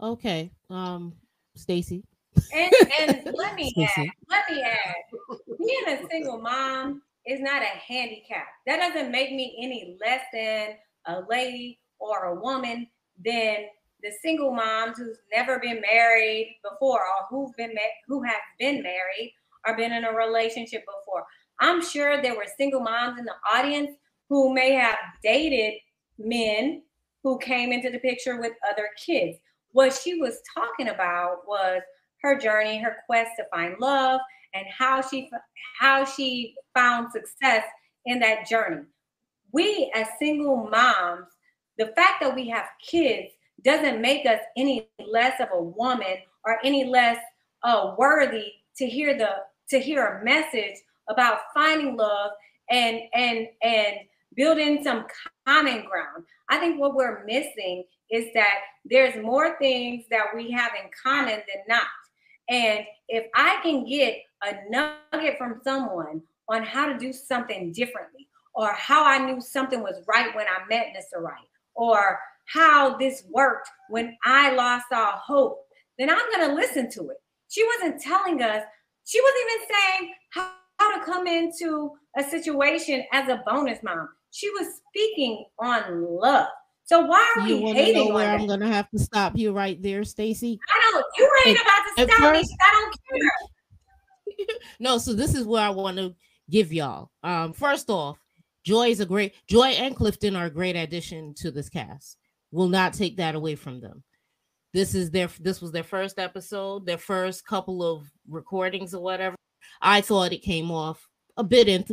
Okay. Um, Stacy. And, and let me add, let me add, being a single mom is not a handicap. That doesn't make me any less than a lady or a woman than the single moms who's never been married before or who've been ma- who have been married or been in a relationship before. I'm sure there were single moms in the audience who may have dated men who came into the picture with other kids. What she was talking about was her journey, her quest to find love, and how she how she found success in that journey. We as single moms, the fact that we have kids doesn't make us any less of a woman or any less uh, worthy to hear the to hear a message about finding love and and and building some common ground. I think what we're missing is that there's more things that we have in common than not. And if I can get a nugget from someone on how to do something differently, or how I knew something was right when I met Mr. Right, or how this worked when I lost all hope, then I'm going to listen to it. She wasn't telling us, she wasn't even saying how to come into a situation as a bonus mom. She was speaking on love. So why are You we hating know on where? I'm gonna have to stop you right there, Stacy? I don't. You ain't At- about to stop me. first- I don't care. no, so this is where I want to give y'all. Um, first off, Joy is a great Joy and Clifton are a great addition to this cast. Will not take that away from them. This is their this was their first episode, their first couple of recordings or whatever. I thought it came off a bit in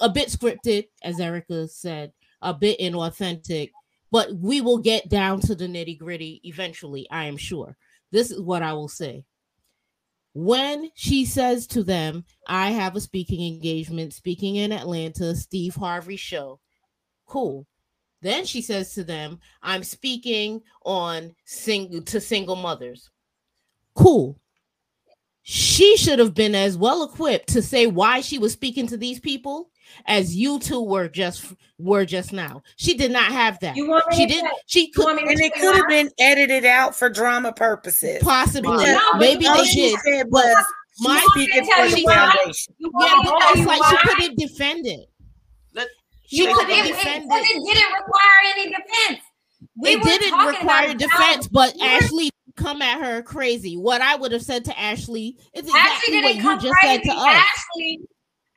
a bit scripted, as Erica said, a bit inauthentic, but we will get down to the nitty gritty eventually. I am sure. This is what I will say when she says to them, I have a speaking engagement speaking in Atlanta, Steve Harvey show. Cool. Then she says to them, I'm speaking on single to single mothers. Cool. She should have been as well equipped to say why she was speaking to these people as you two were just were just now. She did not have that. You want me She didn't say- she could want me And it could have been edited out for drama purposes. possibly Because No, maybe they she did. said was My want speaking for the foundation. Yeah, want but to it's like why? she couldn't defend it. Let, She couldn't go It, defend it. it didn't require any defense. We it didn't require defense, how- but we Ashley come at her crazy. What I would have said to Ashley is Ashley exactly what didn't you come just crazy. said to us. Ashley,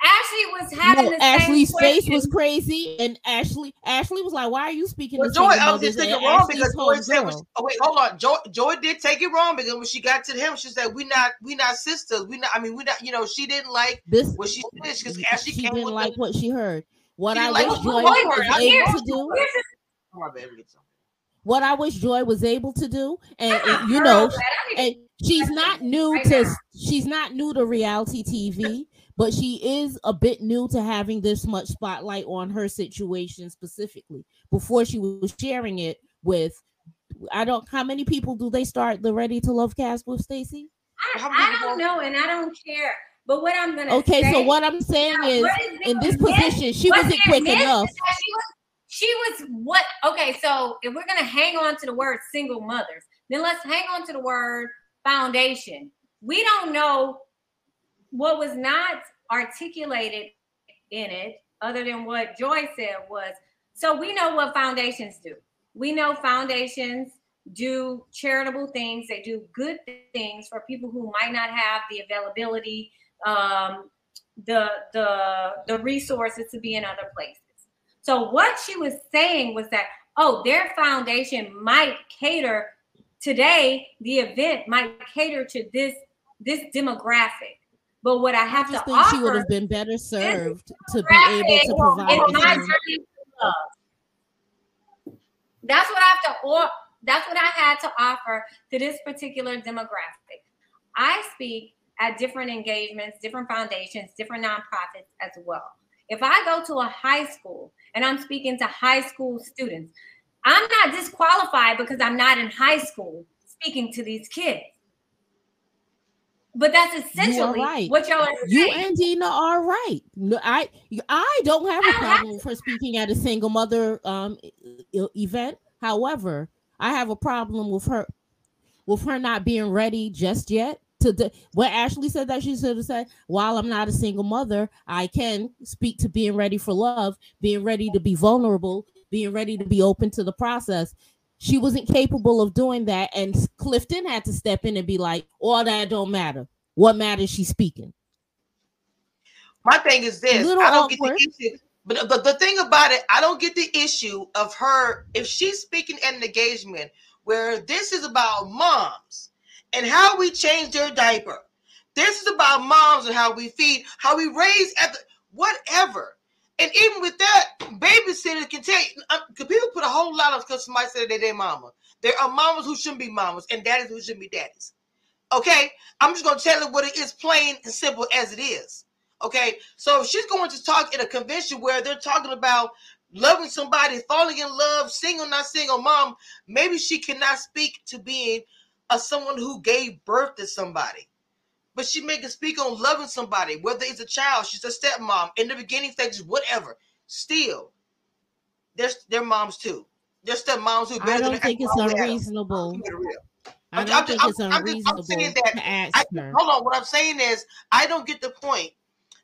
Ashley was having No, the Ashley's same face was crazy, and Ashley Ashley was like, "Why are you speaking Well, to Joy, single I was just mothers?" thinking wrong Ashley's because Joy said, homegirl? was, "Oh wait, hold on." Joy, Joy did take it wrong because when she got to him, she said, "We not, we not sisters. We not. I mean, we not. You know, she didn't like This what she said because Ashley she came didn't with like the, what she heard. What She I didn't like wish Joy Joy was heard. Able to do, Here's the- Oh, my bad, let me get some. What I wish Joy was able to do, and, and, you know, over that. I need and she's not new right to now. she's not new to reality TV, but she is a bit new to having this much spotlight on her situation specifically. Before she was sharing it with, I don't. How many people do they start the Ready to Love cast with, Stacy? I, I don't know, and I don't care. But what I'm gonna Okay, so what I'm saying now, is, what is in this position, she wasn't quick enough. She was, she was what? Okay, so if we're gonna hang on to the word single mothers, then let's hang on to the word foundation. We don't know what was not articulated in it, other than what Joy said was. So we know what foundations do. We know foundations do charitable things. They do good things for people who might not have the availability, um, the the the resources to be in other places. So what she was saying was that oh, their foundation might cater today. The event might cater to this this demographic. But what I I have just to think she would have been better served to be able to provide. my journey to love. That's what I have to or that's what I had to offer to this particular demographic. I speak at different engagements, different foundations, different nonprofits as well. If I go to a high school and I'm speaking to high school students, I'm not disqualified because I'm not in high school speaking to these kids. But that's essentially right. what y'all are You saying. and Dina are right. I I don't have a have problem for speaking at a single mother um event. However, I have a problem with her with her not being ready just yet. To the, what Ashley said that she should have said, while I'm not a single mother, I can speak to being ready for love, being ready to be vulnerable, being ready to be open to the process. She wasn't capable of doing that, and Clifton had to step in and be like, "All that don't matter. What matters? She's speaking." My thing is this: I don't awkward. get the issue. But the, the thing about it, I don't get the issue of her if she's speaking at an engagement where this is about moms and how we change their diaper. This is about moms and how we feed, how we raise at the whatever. And even with that, babysitters can tell you, uh, people put a whole lot of because somebody said they're their mama. There are mamas who shouldn't be mamas and daddies who shouldn't be daddies. Okay, I'm just gonna tell it what it is, plain and simple as it is. Okay, so she's going to talk at a convention where they're talking about loving somebody, falling in love, single, not single, mom, maybe she cannot speak to being a someone who gave birth to somebody. But she may can speak on loving somebody, whether it's a child, she's a stepmom in the beginning stages, whatever. Still, they're, they're moms too. They're stepmoms who. I better than don't think it's unreasonable. Keep it real. I don't I'm- think I'm- it's I'm unreasonable saying that to ask I, her. hold on. What I'm saying is, I don't get the point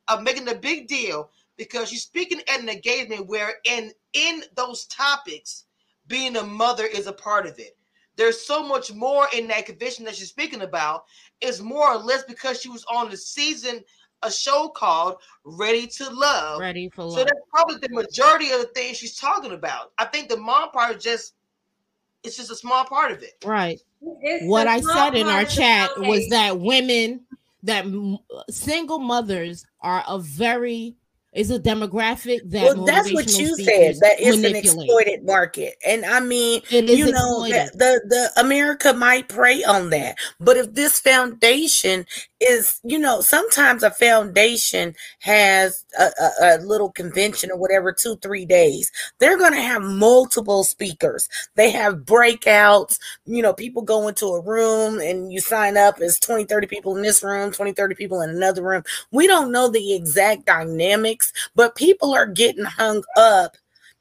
of making a big deal because you're speaking at an engagement where, in in those topics, being a mother is a part of it. There's so much more in that convention that she's speaking about. Is more or less because she was on the season, a show called Ready to Love. Ready for Love. So that's probably the majority of the things she's talking about. I think the mom part is just it's just a small part of it. Right. It's What I said in our chat was that women, that single mothers are a very is a demographic that well, that's what you said. That it's an exploited market, and I mean, you know, that the the America might prey on that. But if this foundation is, you know, sometimes a foundation has a, a, a little convention or whatever, two three days. They're going to have multiple speakers. They have breakouts. You know, people go into a room and you sign up as 20, 30 people in this room, 20, 30 people in another room. We don't know the exact dynamics, but people are getting hung up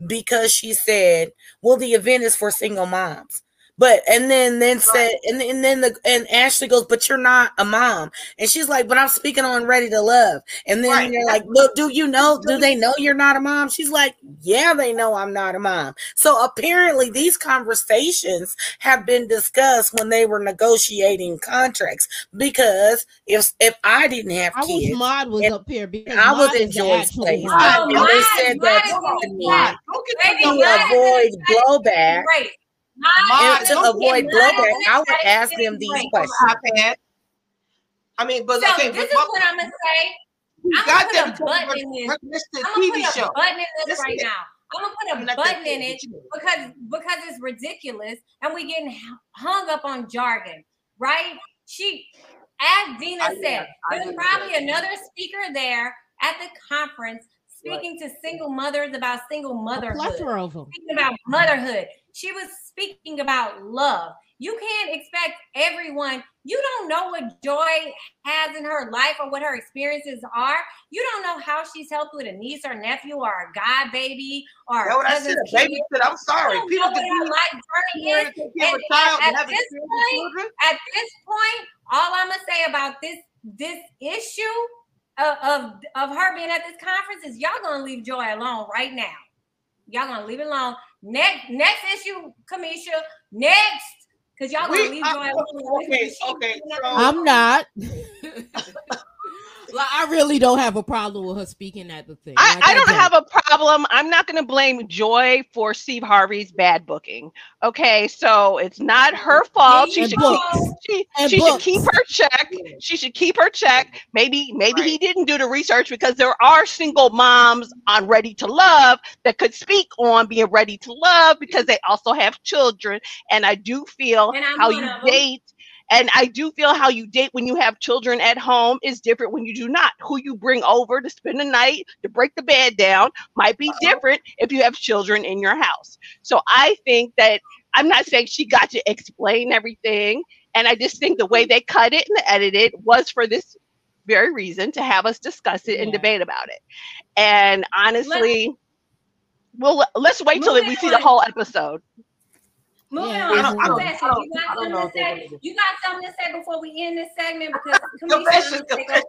because she said, "Well, the event is for single moms." But and then then said and, and then the and Ashley goes, but you're not a mom, and she's like, but I'm speaking on Ready to Love, and then Right. they're like, well, do you know? Do they know you're not a mom? She's like, yeah, they know I'm not a mom. So apparently, these conversations have been discussed when they were negotiating contracts. Because if if I didn't have I wish kids, Maud was up here because I was in is Joy's place. one. Maud, and Maud, they oh, Maud, said Maud that is to in the me chat. Don't get to to know Maud avoid blowback. Great. Maud, And to avoid Maud blowback, is in the I would ask them these questions. I mean, but So okay, this but is what I'm gonna say. I'm got gonna put a button in this. we're listening to I'm gonna put a button in this right now. I'm gonna put a button in it because because it's ridiculous and we getting hung up on jargon, right? She, as Dina I- said, there's probably another speaker there at the conference speaking to single mothers about single A motherhood plethora of them. speaking about motherhood. She was speaking about love. You can't expect everyone. You don't know what Joy has in her life or what her experiences are. You don't know how she's helped with a niece or nephew or a god baby or That's a cousin's said. I'm sorry. People know can what her be life journey is. and take care of And a child at this point. At this point, all I'm gonna say about this this issue of, of of her being at this conference is y'all gonna leave Joy alone right now. Y'all gonna leave it alone. Next next issue, Cameshia. Next, because y'all gonna We- leave I- Joy alone. okay, okay, I'm not. Like, I really don't have a problem with her speaking at the thing. I, Like, I don't don't. have a problem. I'm not going to blame Joy for Steve Harvey's bad booking. Okay, so it's not her fault. She And should books. keep, she, And she should keep her check. She should keep her check. Maybe maybe he didn't do the research because there are single moms on Ready to Love that could speak on being ready to love because they also have children. And I do feel how you of 'em. date. And I do feel how you date when you have children at home is different when you do not. Who you bring over to spend the night to break the bed down might be different if you have children in your house. So I think that I'm not saying she got to explain everything. And I just think the way they cut it and edited was for this very reason to have us discuss it and Yeah. debate about it. And honestly, well, let's wait till we see the whole episode. Moving Yeah, on. I don't- I don't- I don't- you got something to say? You got something to say before we end this segment because Confessions, Confessions, confessions.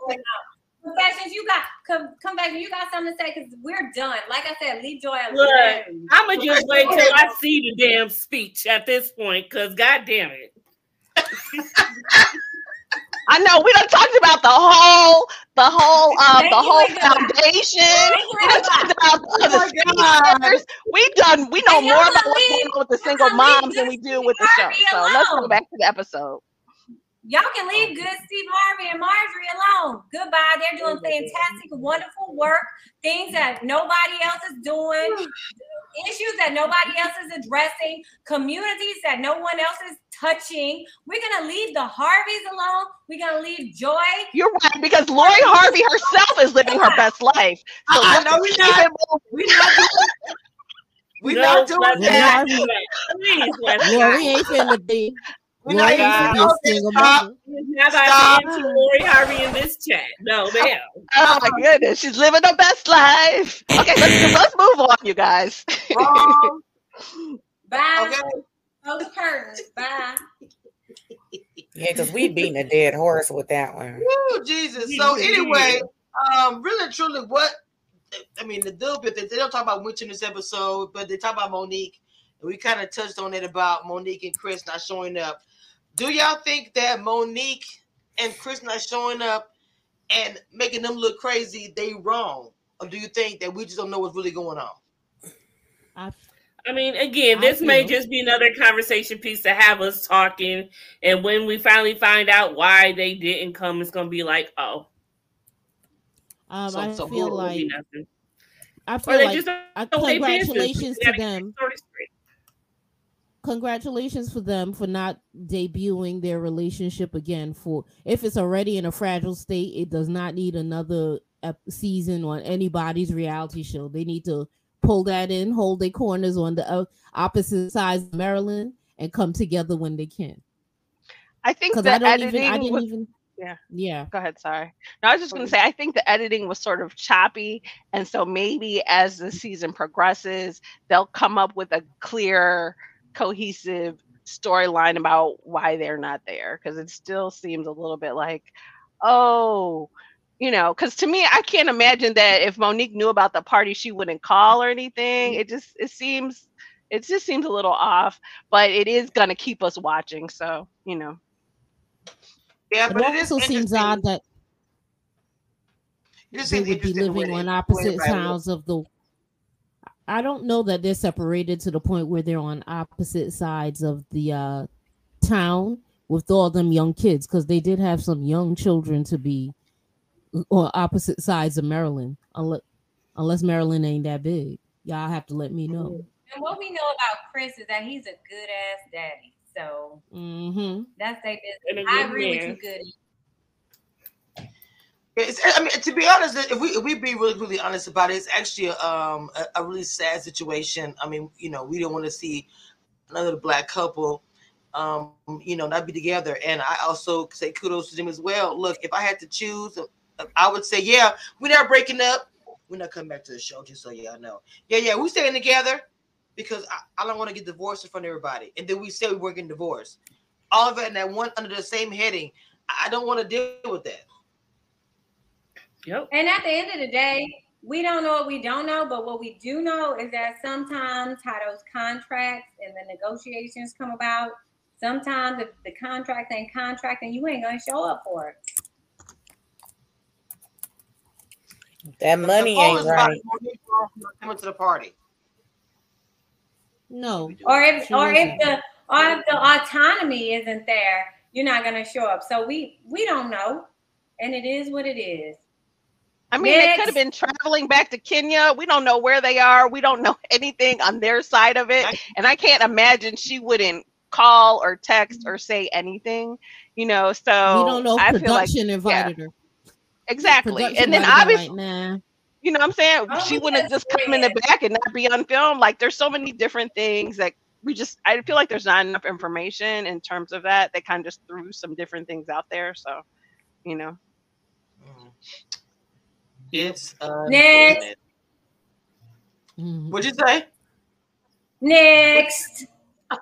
confessions. You got come come back. You got something to say because we're done. Like I said, leave Joy alone. I'ma just wait till I see the damn speech at this point, cause god damn it. I know we done talked about the whole, the whole, um, the whole foundation. We done talked about the other Oh speakers. We done, we know more about what's going on with the single moms than we do with the show. So let's go back to the episode. Y'all can leave good Steve Harvey and Marjorie alone. Goodbye. They're doing fantastic, wonderful work. Things that nobody else is doing. Issues that nobody else is addressing. Communities that no one else is touching. We're gonna leave the Harveys alone. We're gonna leave Joy. You're right because Lori Harvey herself is living her best life. So I let's know we're not. it moving. We not doing We No, not doing that. not do. Please, let's Lori not. ain't finna be. We Lori not ain't doing finna that. be a single mother. How about Stop. the Lori Harvey in this chat? No, ma'am. Oh my goodness, she's living her best life. Okay, let's let's move on, you guys. Wrong. Bye. Okay. Close the curtains. Bye. Yeah, because we beating a dead horse with that one. Woo, Jesus. So anyway, um, really truly, what I mean, the deal bit that they don't talk about Winter in this episode, but they talk about Monique, and we kind of touched on it about Monique and Chris not showing up. Do y'all think that Monique and Chris not showing up and making them look crazy, they wrong? Or do you think that we just don't know what's really going on? I, I mean, again, I this may just be another conversation piece to have us talking. And when we finally find out why they didn't come, it's gonna be like, oh, um, So- I so feel who- it'll be like. I feel they like I, don't pay business. congratulations to them. The story straight. Congratulations for them for not debuting their relationship again. For if it's already in a fragile state, it does not need another season on anybody's reality show. They need to pull that in, hold their corners on the uh, opposite sides of Maryland, and come together when they can. I think Because the I don't editing even, I didn't was- even. Yeah. Yeah. go ahead sorry no i was just going to say i think the editing was sort of choppy and so maybe as the season progresses they'll come up with a clear cohesive storyline about why they're not there because it still seems a little bit like oh you know because to me i can't imagine that if monique knew about the party she wouldn't call or anything. Mm-hmm. It just it seems it just seems a little off but it is going to keep us watching so you know. Yeah, It but it is also seems odd that It just they seems would be interesting the way living on opposite sides of the I don't know that they're separated to the point where they're on opposite sides of the uh town with all them young kids because they did have some young children to be on opposite sides of Maryland unless unless Maryland ain't that big. Y'all have to let me know. And what we know about Chris is that he's a good ass daddy. So Mm-hmm. that's their a business. I good agree man. with you, Goody. It's, I mean, to be honest, if we if we be really really honest about it, it's actually um a, a really sad situation. I mean, you know, we don't want to see another black couple, um, you know, not be together. And I also say kudos to them as well. Look, if I had to choose, I would say, yeah, we're not breaking up. We're not coming back to the show, just so y'all know. Yeah, yeah, we staying together because I, I don't want to get divorced in front of everybody. And then we say we we're getting divorced. All of it in that one under the same heading. I don't want to deal with that. Yep. And at the end of the day, we don't know what we don't know, but what we do know is that sometimes how those contracts and the negotiations come about, sometimes if the contract ain't contract and you ain't gonna show up for it. That money ain't right. Coming to the party. No. Or if She or if the or if the autonomy isn't there, you're not gonna show up. So we we don't know. And it is what it is. I mean, they could have been traveling back to Kenya. We don't know where they are. We don't know anything on their side of it. And I can't imagine she wouldn't call or text or say anything, you know. So we don't know if I feel like production invited her. exactly. Production And then might have been obviously, like, nah. you know what I'm saying? Oh, she wouldn't yes, just come in the back and not be on film. Like there's so many different things that we just I feel like there's not enough information in terms of that. They kind of just threw some different things out there. So, you know. Mm. It's uh Next. Mhm. What'd you say? Next.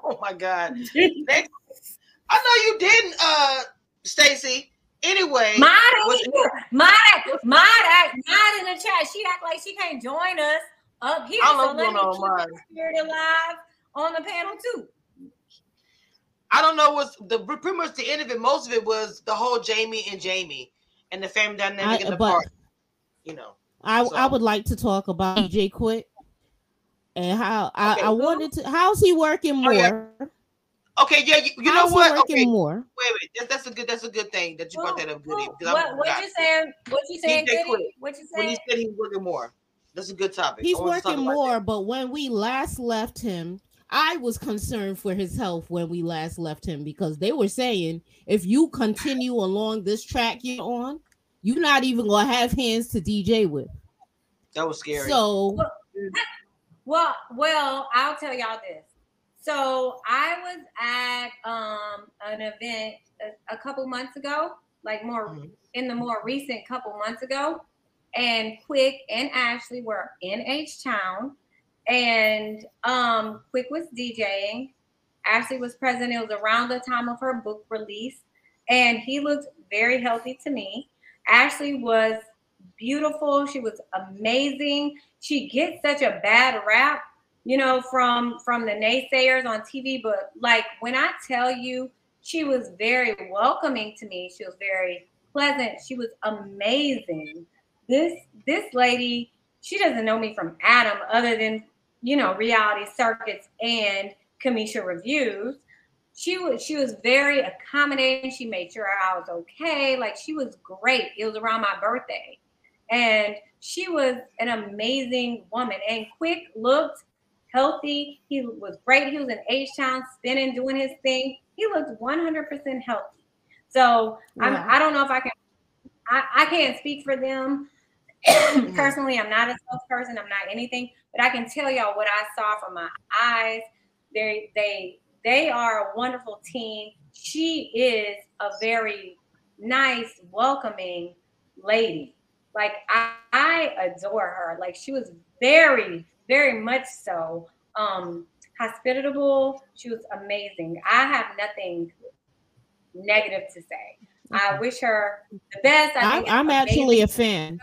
Oh my God. Next. I know you didn't, uh, Stacy. Anyway, Mod was- ain't here. Mod, mod, act- mod in the chat. She act like she can't join us up here. I don't So what's let me going on, keep spirit alive on the panel too. I don't know what's the pretty much the end of it. Most of it was the whole Jamie and Jamie and the family dynamic I- in the but- park. You know, I So- I would like to talk about mm. DJ Quick and how I, Okay. I wanted to. How's he working more? Oh, yeah. okay, yeah, you, you know what? working Okay, more? wait, wait, that's, that's a good, that's a good thing that you brought that up, Goody. What, what you saying? What you saying, Goody? What you saying? when saying? he said he was working more? That's a good topic. He's I wanted to working more, that. but when we last left him, I was concerned for his health when we last left him because they were saying if you continue along this track you're on, you're not even gonna have hands to DJ with. That was scary. So Well, well, I'll tell y'all this. So I was at um an event a, a couple months ago, like more Mhm. in the more recent couple months ago, and Quick and Ashley were in H Town, and um Quick was DJing. Ashley was present. It was around the time of her book release, and he looked very healthy to me. Ashley was beautiful. She was amazing. She gets such a bad rap, you know, from from the naysayers on TV. But like when I tell you, she was very welcoming to me. She was very pleasant. She was amazing. This this lady, she doesn't know me from Adam, other than you know reality circuits and Cameshia reviews. She was she was very accommodating. She made sure I was okay. Like she was great. It was around my birthday. And she was an amazing woman. And quick looked healthy. He was great. He was in h-town spinning doing his thing. He looked 100% healthy. So I'm, i don't know if i can I, I can't speak for them. Personally i'm not a salesperson. I'm not anything. But i can tell y'all what i saw from my eyes. They they they are a wonderful team she is a very nice welcoming lady like I, I adore her. Like she was very, very much so um hospitable. She was amazing. I have nothing negative to say. I wish her the best. I I, I'm actually a fan.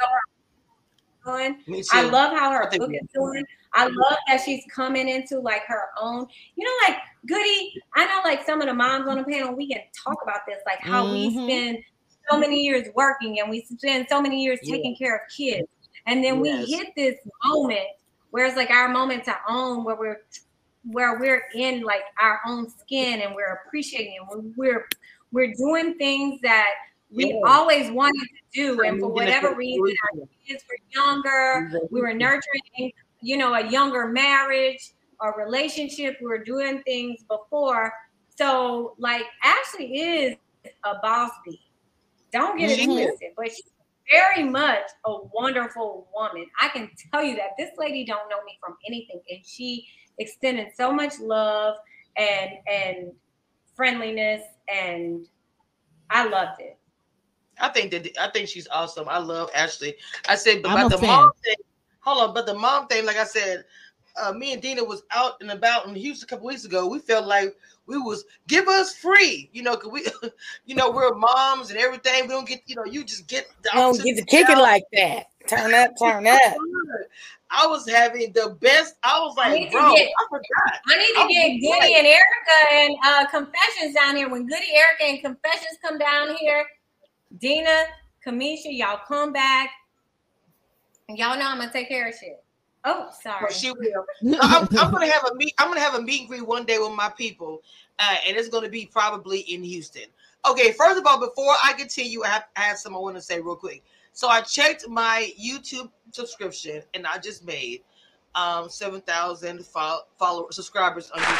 doing. Me I love how her think book is doing. I love that she's coming into like her own. You know, like Goody. I know like some of the moms on the panel. We can talk about this, like how we Mhm. spend so many years working and we spend so many years Yeah. taking care of kids, and then Yes. we hit this moment where it's like our moment to own, where we're where we're in like our own skin and we're appreciating it. We're we're doing things that we Yeah. always wanted to do, and for whatever reason, our kids were younger we were nurturing you know a younger marriage or relationship we were doing things before so like ashley is a boss bee don't get it She is. twisted but she's very much a wonderful woman i can tell you that this lady don't know me from anything and she extended so much love and and friendliness and i loved it I think that I think she's awesome. I love Ashley. I said, but I'm about the fan. mom thing. Hold on, but the mom thing, like I said, uh, me and Dina was out and about in Houston a couple weeks ago. We felt like we was give us free, you know, cause we, you know, we're moms and everything. We don't get, you know, you just get. The I don't get the kicking like that. Turn up, turn up. I was having the best. I was like, to bro, get- I forgot. I need to Oh, get boy. Goody and Erica and uh, Confessions down here. When Goody, Erica, and Confessions come down here, Dina, Cameshia, y'all come back. Y'all know I'm gonna take care of shit. Oh, sorry. Well, she will. I'm, I'm gonna have a meet. I'm gonna have a meet and greet one day with my people, uh, and it's gonna be probably in Houston. Okay, first of all, before I continue, I have, I have something I want to say real quick. So I checked my YouTube subscription, and I just made um seven thousand follow, follow subscribers on YouTube.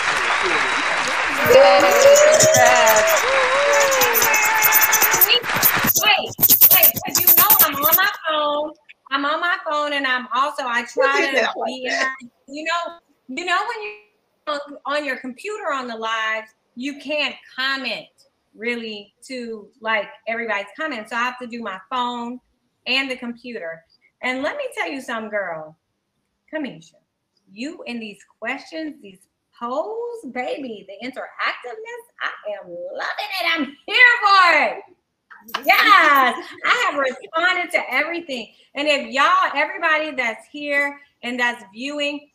Wait, wait, because you know I'm on my phone. I'm on my phone, and I'm also I try to be. in- You know, you know when you on, your computer on the lives, you can't comment really to like everybody's comment. So I have to do my phone and the computer. And let me tell you something, girl. Cameshia, you in these questions, these polls, baby, the interactiveness, I am loving it. I'm here for it. Yes, I have responded to everything. And if y'all, everybody that's here and that's viewing,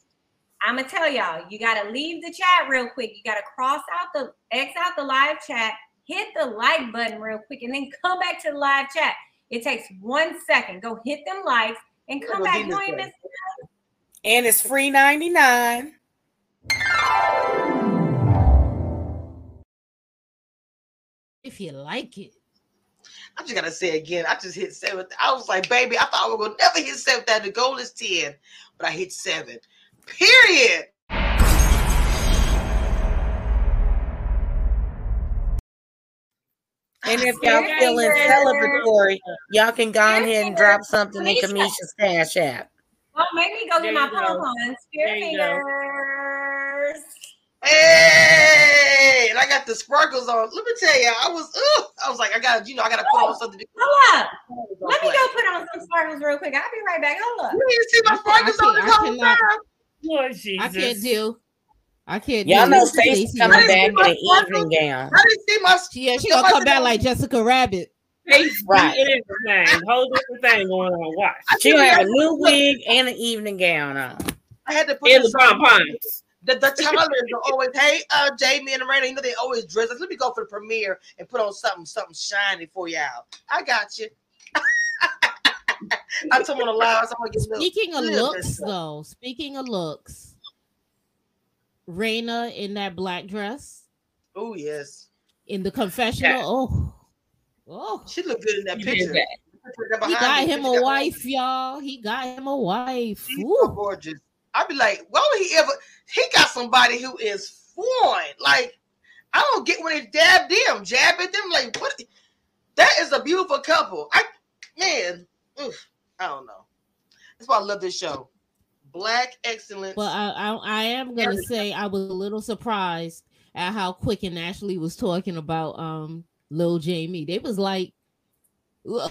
I'm gonna tell y'all, you gotta leave the chat real quick. You gotta cross out the X out the live chat, hit the like button real quick, and then come back to the live chat. It takes one second. Go hit them likes and come back. do You this ain't way. missing And it's free 99. If you like it. I just gotta say again, I just hit seven. I was like, baby, I thought I was gonna never hit seven. That the goal is ten, but I hit seven. Period. And if y'all feeling celebratory, y'all can go ahead and drop something in Cameshia's Cash App. Oh, maybe go There get my you go. pom-poms. There Spear fingers. Hey, and I got the sparkles on. Let me tell you, I was, ugh, I was like, I gotta, you know, I gotta put on something. Hold up. Don't Let me go put on some sparkles real quick. I'll be right back. Hold up. You didn't see my sparkles on this can't- I whole time. Lord Jesus. I can't deal. I can't Y'all know This is Stacey's Stacey coming back in an evening gown. I didn't see my. She, yeah, she gonna come back like Jessica Rabbit. Face Right. beating everything. Whole different thing going on. Watch. I She gonna have a new wig and an evening gown on. I had to put And the pom poms. The, the Tyler's are always, hey, uh, Jamie and Miranda, you know they always dress us. Let me go for the premiere and put on something, something shiny for y'all. I got you. I told them on the live, so I'm gonna get a little. Speaking of looks, though, speaking of looks, Erana in that black dress Oh yes, in the confessional. Oh, oh, she looked good in that picture. that. That he got me, him a wife, y'all. He got him a wife. She's so gorgeous. I'd be like, why would he ever? He got somebody who is foreign. Like, I don't get when they dab them, jab at them. Like, what? That is a beautiful couple. I man, oof, I don't know. That's why I love this show. Black excellence. Well, I, I, I am gonna say I was a little surprised at how quick and Ashley was talking about um Lil Jamie. They was like, "Uh,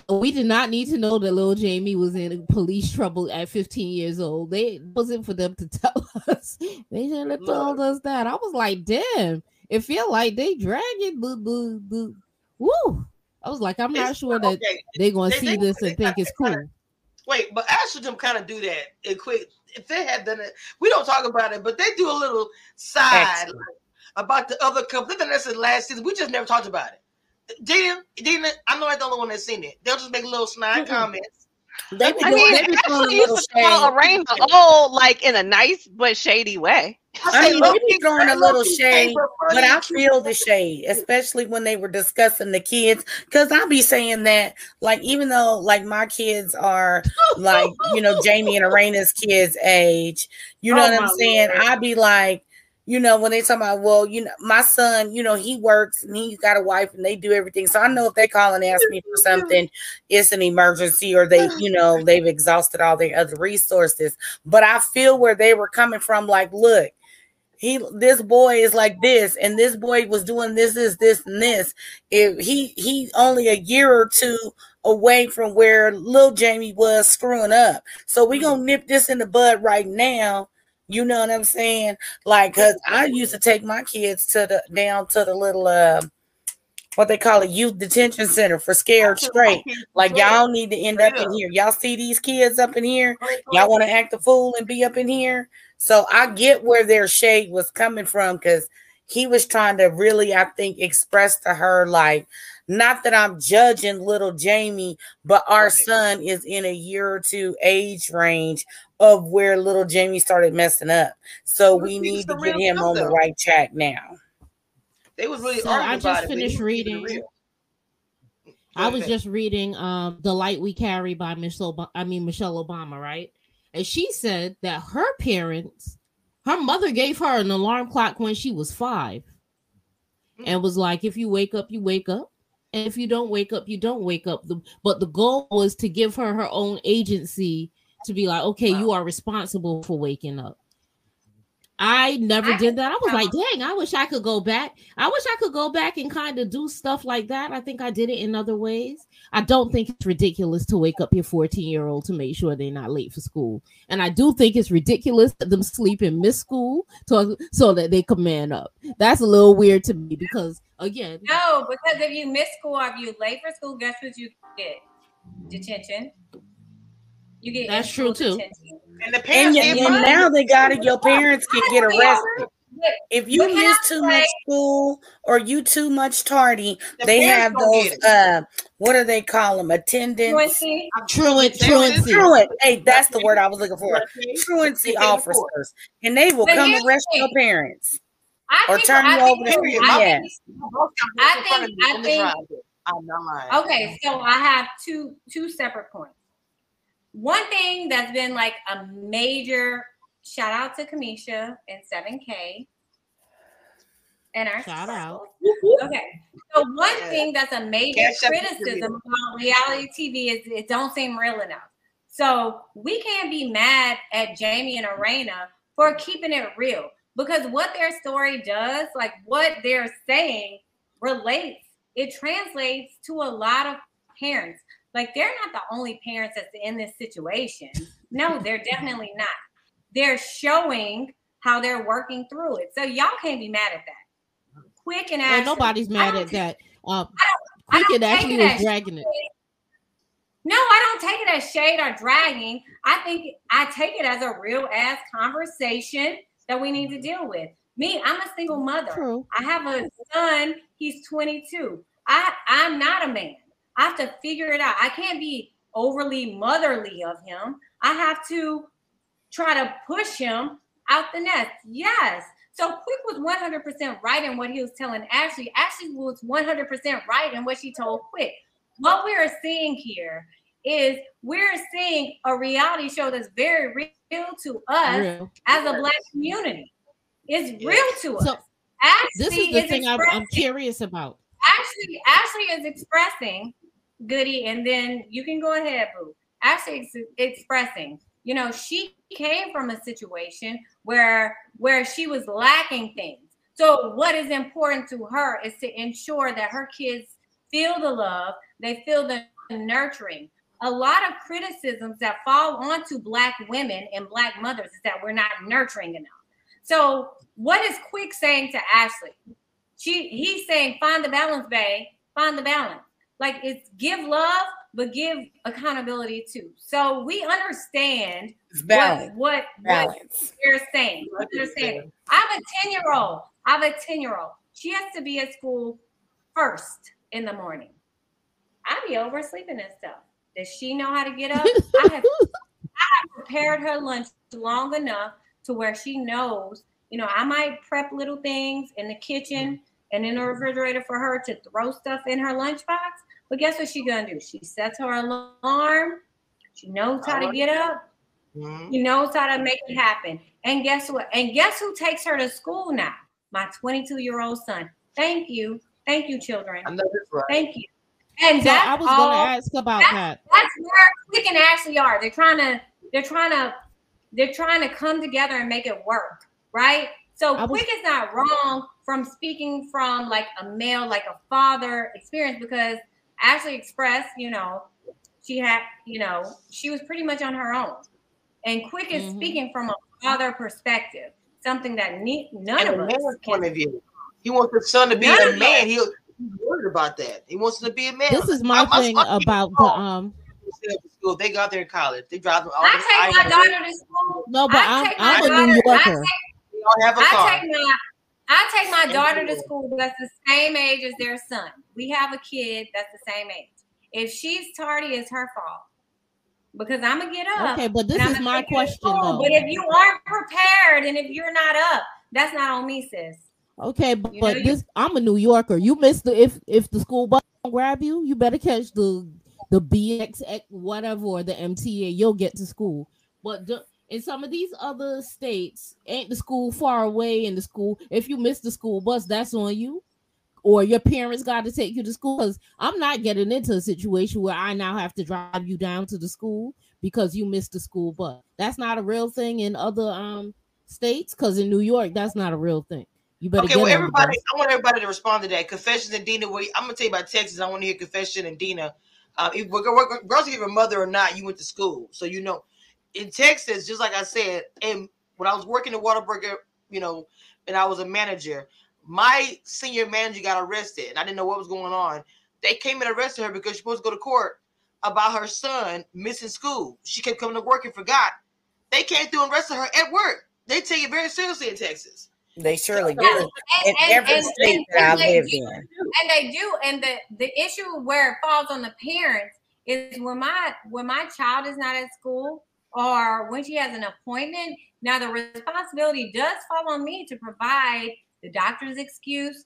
we did not need to know that little Jamie was in police trouble at 15 years old. They it wasn't for them to tell us. They should have told us that. I was like, damn, it feel like they dragging boo boo boo. Woo. I was like, I'm not It's- sure that okay, they're gonna They- see they- this they and think got- it's they cool. Wait, but Ashley them kind of do that. It quick. If they had done it, we don't talk about it, but they do a little side Excellent. about the other couple. They done that since last season. We just never talked about it. Didn't didn't I know I'm the only one that's seen it. They'll just make little snide Mhm. comments. They be I doing, mean, they be doing a Ashley used to call shade. Erana old, like in a nice but shady way. I mean, they be low-key- throwing a little shade, but I feel the shade, especially when they were discussing the kids. Cause I be saying that, like, even though like my kids are like, you know, Jamie and Erana's kids' age, you know Oh, what I'm saying? Lord. I be like, you know, when they talk about, well, you know, my son, you know, he works and he's got a wife and they do everything. So I know if they call and ask me for something, it's an emergency or they, you know, they've exhausted all their other resources. But I feel where they were coming from, like, look, he this boy is like this and this boy was doing this this this and this if he he only a year or two away from where little jamie was screwing up so we gonna nip this in the bud right now you know what i'm saying? Like because i used to take my kids to the down to the little uh what they call a youth detention center for scared straight. like y'all need to end up in here. Y'all see these kids up in here? Y'all want to act a fool and be up in here? So I get where their shade was coming from because he was trying to really, I think, express to her, like, Not that I'm judging little Jamie, but our Right. son is in a year or two age range of where little Jamie started messing up. So But we need to get him stuff, on the right track now. They was really So arguing I just it, finished was keeping it reading- I was just reading um The Light We Carry by Michelle Ob- I mean Michelle Obama, right? And she said that her parents, her mother gave her an alarm clock when she was 5 and was like if you wake up, you wake up. And if you don't wake up, you don't wake up. The, but the goal was to give her her own agency to be like, okay, you are responsible for waking up. I never I did that. I was like, dang, I wish I could go back. I wish I could go back and kind of do stuff like that. I think I did it in other ways. I don't think it's ridiculous to wake up your 14 year old to make sure they're not late for school. And I do think it's ridiculous that them sleep and miss school to, so that they can man up. That's a little weird to me because, again, No, because if you miss school or if you late for school, guess what you get? Detention. You get That's true, too. detention. And the parents y- get and now they got it. Your parents can get arrested. If you But can I miss too much school or you too much tardy, The they have those. Uh, what do they call them? Attendance. Truancy. truant, Truancy. truancy. Truant. Hey, that's the word I was looking for. Okay? Truancy They pay the court. officers, and they will But come here's arrest your parents I or think, turn I you think, over to Period. I think, Both I come in front of think- I the think- I'm not. Okay, so I have two two separate points. One thing that's been like a major shout out to Cameshia and 7K. And our Shout out. Okay. So one thing that's a major Cash criticism about reality TV is it don't seem real enough. So we can't be mad at Jamie and Erana for keeping it real because what their story does, like what they're saying, relates. It translates to a lot of parents. Like they're not the only parents that's in this situation. No, they're definitely not. They're showing how they're working through it. So y'all can't be mad at that. Quick and Well, nobody's mad at that. Um, I don't actually it was as dragging it. No, I don't take it as shade or dragging. I think I take it as a real ass conversation that we need to deal with. Me, I'm a single mother. True. I have a son, he's 22. I I'm not a man. I have to figure it out. I can't be overly motherly of him. I have to try to push him out the nest. Yes. So Quick was 100% right in what he was telling Ashley. Ashley was 100% right in what she told Quick. What we're seeing here is we're seeing a reality show that's very real to us Real. as a black community. It's real to us. So Ashley this is the is thing I'm, I'm curious about. Ashley, Ashley is expressing Goody, and then you can go ahead, Boo. Ashley is expressing, you know, she came from a situation where where she was lacking things. So what is important to her is to ensure that her kids feel the love, they feel the nurturing. A lot of criticisms that fall onto black women and black mothers is that we're not nurturing enough. So what is Quick saying to Ashley? She he's saying find the balance, babe. Find the balance. Like it's give love, but give accountability too. So we understand what balance. what, Balance. they're saying. What they're saying. I have a 10 year old. I have a 10 year old. She has to be at school first in the morning. I be oversleeping and stuff. Does she know how to get up? I have, I have prepared her lunch long enough to where she knows, you know, I might prep little things in the kitchen and in the refrigerator for her to throw stuff in her lunchbox. But guess what she gonna do? She sets her alarm. She knows how to get up. Mhm. He knows how to make it happen. And guess what? And guess who takes her to school now? My 22 year old son. Thank you. Thank you, children. I know that's right. Thank you. And So that's I was all, going to ask about that's- that. that's where Quick and Ashley are. They're trying to, they're trying to, they're trying to come together and make it work, right? So was- Quick is not wrong from speaking from like a male, like a father experience because Ashley expressed, you know, she had, you know, she was pretty much on her own. And Quick is Mhm. speaking from a father perspective, something that ne- none and of us can. point of view. He wants his son to be None a man. He'll, he's worried about that. He wants him to be a man. This is my My- my thing son- about the um. School, they got there in college. They drive them all I take my daughter to school. No, but I I'm I'm a daughter- New Yorker. They all have a I car. take my I take my daughter to school. school that's the same age as their son. We have a kid that's the same age. If she's tardy, it's her fault because I'm gonna get up. Okay, but this is my take you to question though. But if you aren't prepared and if you're not up, that's not on me, sis. Okay, but, You know, but this I'm a New Yorker. You missed the if if the school bus don't grab you, you better catch the the BX whatever or the MTA. You'll get to school. But the, in some of these other states, ain't the school far away? In the school, if you miss the school bus, that's on you. Or your parents got to take you to school. Because I'm not getting into a situation where I now have to drive you down to the school because you missed the school bus. That's not a real thing in other um states. Because in New York, that's not a real thing. You better Okay, get well, everybody. I want everybody to respond to that. Confessions and Dina, where I'm gonna tell you about Texas. I want to hear Confession and Dina. Uh, if regardless of your mother or not, you went to school, so you know. In Texas, just like I said, and when I was working at Whataburger, you know, and I was a manager, my senior manager got arrested, and I didn't know what was going on. They came and arrested her because she was supposed to go to court about her son missing school. She kept coming to work and forgot. They came through and arrested her at work. They take it very seriously in Texas. They surely Yeah, do. In and- every and- state and- that I and they live do. in. and they do and the the issue where it falls on the parents is when my when my child is not at school or when she has an appointment now the responsibility does fall on me to provide the doctor's excuse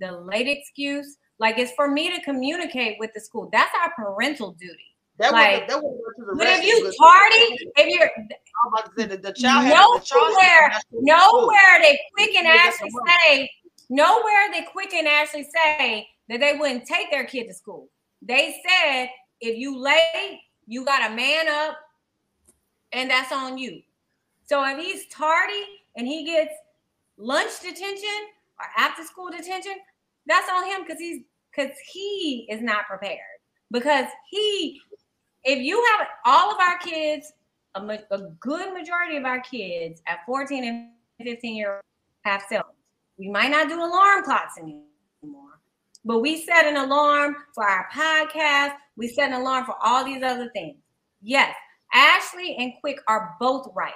the late excuse. Like it's for me to communicate with the school. That's our parental duty. That Like, was that was but if you tardy? If you're I'm about to say that the the child nowhere to go to school. nowhere they quick and actually the say nowhere they quick and actually say that they wouldn't take their kid to school. They said if you late you got a man up and that's on you. So if he's tardy and he gets lunch detention or after school detention that's on him because he's because he is not prepared because he if you have all of our kids a, a good majority of our kids at 14 and 15 year have cell phones. We might not do alarm clocks anymore, but we set an alarm for our podcast. We set an alarm for all these other things. Yes, Ashley and Quick are both right.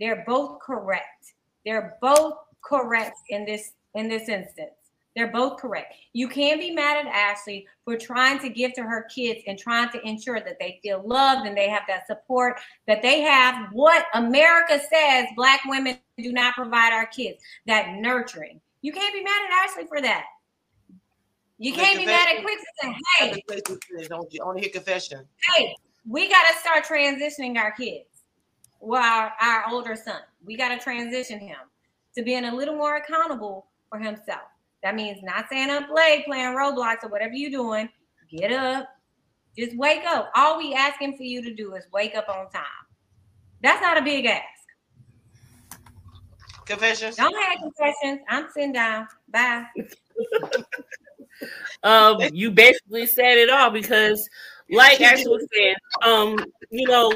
They're both correct. They're both correct in this in this instance. They're both correct. You can't be mad at Ashley for trying to give to her kids and trying to ensure that they feel loved and they have that support that they have what America says black women do not provide our kids that nurturing. You can't be mad at Ashley for that. You can't be mad at Quick and say, hey, Don't you only hear confession? hey, we got to start transitioning our kids. Well, our, our older son, we got to transition him to being a little more accountable for himself. That means not staying up late playing Roblox or whatever you're doing. Get up, just wake up. All we asking for you to do is wake up on time. That's not a big ask. Confessions. Don't have confessions. I'm sitting down. Bye. um, you basically said it all because, like Ashley was saying, um, you know,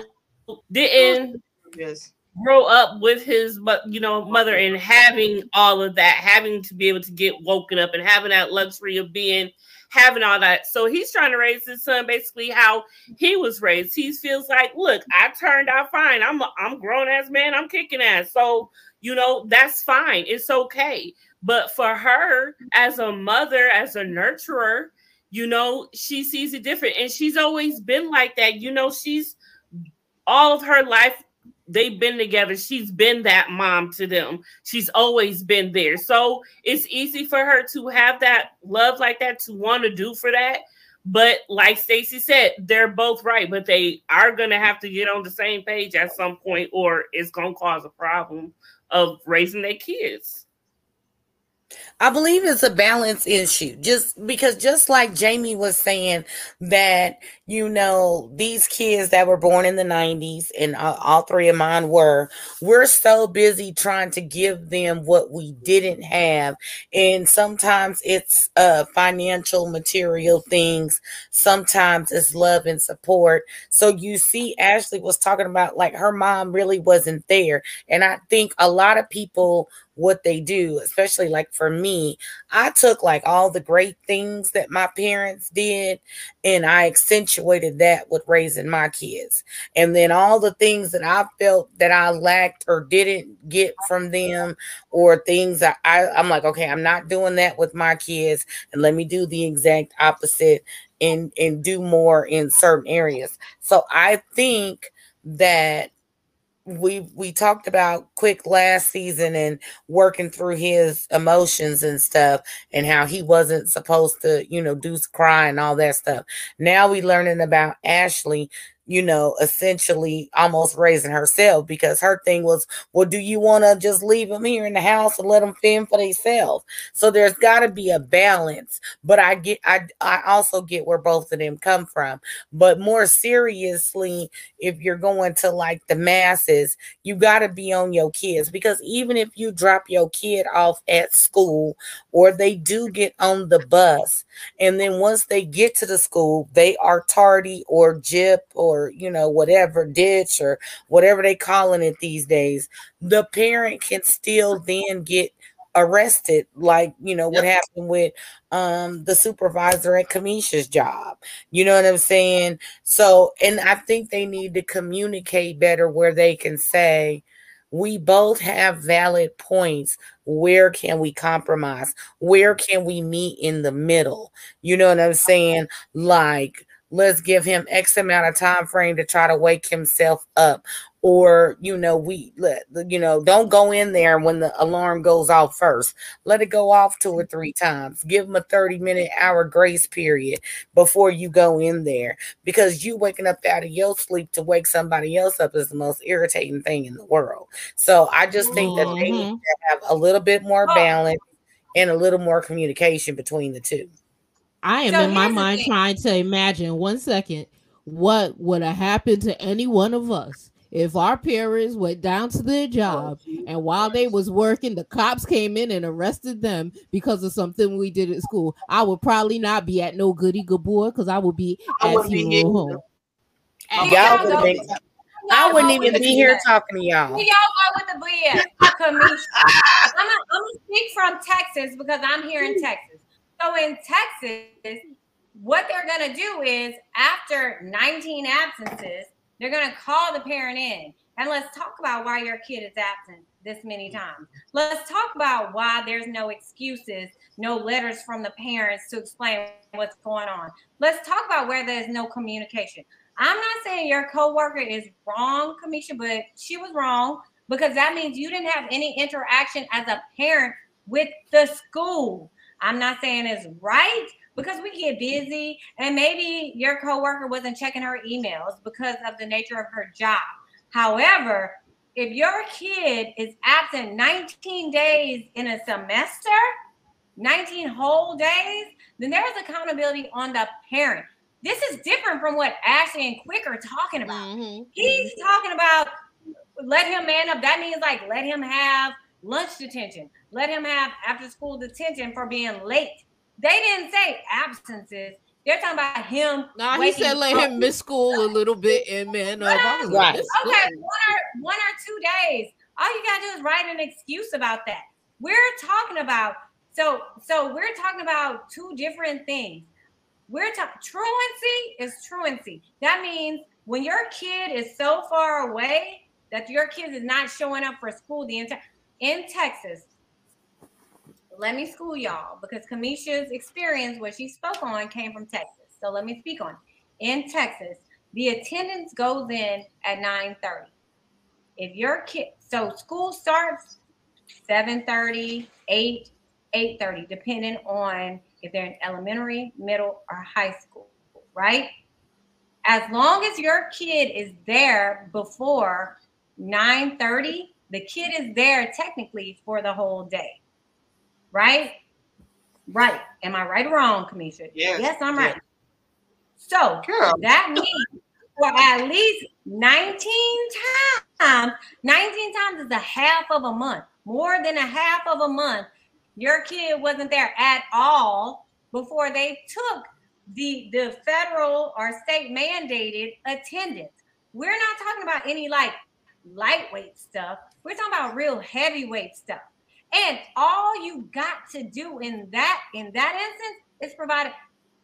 didn't Yes. Grow up with his, you know, mother and having all of that, having to be able to get woken up and having that luxury of being having all that. So he's trying to raise his son basically how he was raised. He feels like, look, I turned out fine. I'm a, I'm grown ass man. I'm kicking ass. So you know that's fine. It's okay. But for her as a mother, as a nurturer, you know, she sees it different, and she's always been like that. You know, she's all of her life they've been together. She's been that mom to them. She's always been there. So it's easy for her to have that love like that to want to do for that. But like Stacy said, they're both right, but they are gonna have to get on the same page at some point, or it's gonna cause a problem of raising their kids. I believe it's a balance issue. Just because, just like Jamie was saying, that you know these kids that were born in the '90s, and uh, all three of mine were, we're so busy trying to give them what we didn't have, and sometimes it's uh financial, material things. Sometimes it's love and support. So you see, Ashley was talking about like her mom really wasn't there, and I think a lot of people what they do, especially like for me, I took like all the great things that my parents did and I accentuated that with raising my kids. And then all the things that I felt that I lacked or didn't get from them or things that I, I'm like, okay, I'm not doing that with my kids. And let me do the exact opposite and and do more in certain areas. So I think that we we talked about quick last season and working through his emotions and stuff and how he wasn't supposed to you know do cry and all that stuff. Now we learning about ashley you know, essentially almost raising herself because her thing was, well, do you want to just leave them here in the house and let them fend for themselves? So there's got to be a balance. But I get, I, I also get where both of them come from. But more seriously, if you're going to like the masses, you got to be on your kids because even if you drop your kid off at school or they do get on the bus, and then once they get to the school, they are tardy or jip or or you know whatever ditch or whatever they calling it these days the parent can still then get arrested like you know what happened with um the supervisor at Cameshia's job you know what i'm saying? So and i think they need to communicate better where they can say we both have valid points. Where can we compromise? Where can we meet in the middle? You know what i'm saying? Like let's give him x amount of time frame to try to wake himself up. Or you know we let you know don't go in there when the alarm goes off first. Let it go off two or three times. Give him a 30 minute hour grace period before you go in there. Because you waking up out of your sleep to wake somebody else up is the most irritating thing in the world. So i just think that they need Mhm. to have a little bit more balance and a little more communication between the two I am So in my mind trying to imagine one second what would have happened to any one of us if our parents went down to their oh, job and while they was working the cops came in and arrested them because of something we did at school i would probably not be at no goody good boy because i would be I at wouldn't be funeral here. home Here y'all y'all would been I wouldn't even be here talking to y'all. Here y'all go with the BS. I'm gonna I'm gonna speak from Texas because I'm here in Texas. So in Texas, what they're gonna do is after 19 absences, they're gonna call the parent in and let's talk about why your kid is absent this many times. Let's talk about why there's no excuses, no letters from the parents to explain what's going on. Let's talk about where there's no communication. I'm not saying your coworker is wrong, Cameshia, but she was wrong because that means you didn't have any interaction as a parent with the school. I'm not saying it's right because we get busy and maybe your coworker wasn't checking her emails because of the nature of her job. However, if your kid is absent 19 days in a semester, 19 whole days, then there's accountability on the parent. This is different from what Ashley and Quick are talking about. Mm-hmm. He's talking about let him man up. That means like let him have lunch detention, let him have after school detention for being late. They didn't say absences. They're talking about him. Nah, he said let up. him miss school a little bit and man up. I was Right. "That's Okay, one or one or two days. All you gotta do is write an excuse about that. We're talking about so so we're talking about two different things. We're talking truancy is truancy. That means when your kid is so far away that your kid is not showing up for school the entire in Texas. Let me school y'all because Cameshia's experience, what she spoke on, came from Texas. So let me speak on. In Texas, the attendance goes in at 9:30. If your kid, so school starts 7:30, 8, 8:30, depending on if they're in elementary, middle, or high school, right? As long as your kid is there before 9:30, the kid is there technically for the whole day. Right? Right. Am I right or wrong, Cameshia? Yes. Yes, I'm Yeah. right. So Girl. that means for at least 19 times, 19 times is a half of a month, more than a half of a month. Your kid wasn't there at all before they took the, the federal or state mandated attendance. We're not talking about any like lightweight stuff. We're talking about real heavyweight stuff. And all you got to do in that in that instance is provide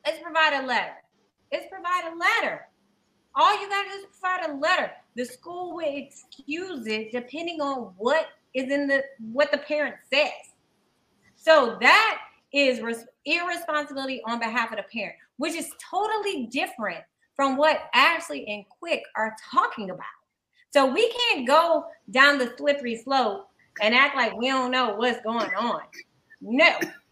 is provide a letter. Is provide a letter. All you got to do is provide a letter. The school will excuse it depending on what is in the what the parent says. So that is res- irresponsibility on behalf of the parent, which is totally different from what Ashley and Quick are talking about. So we can't go down the slippery slope and act like we don't know what's going on. No.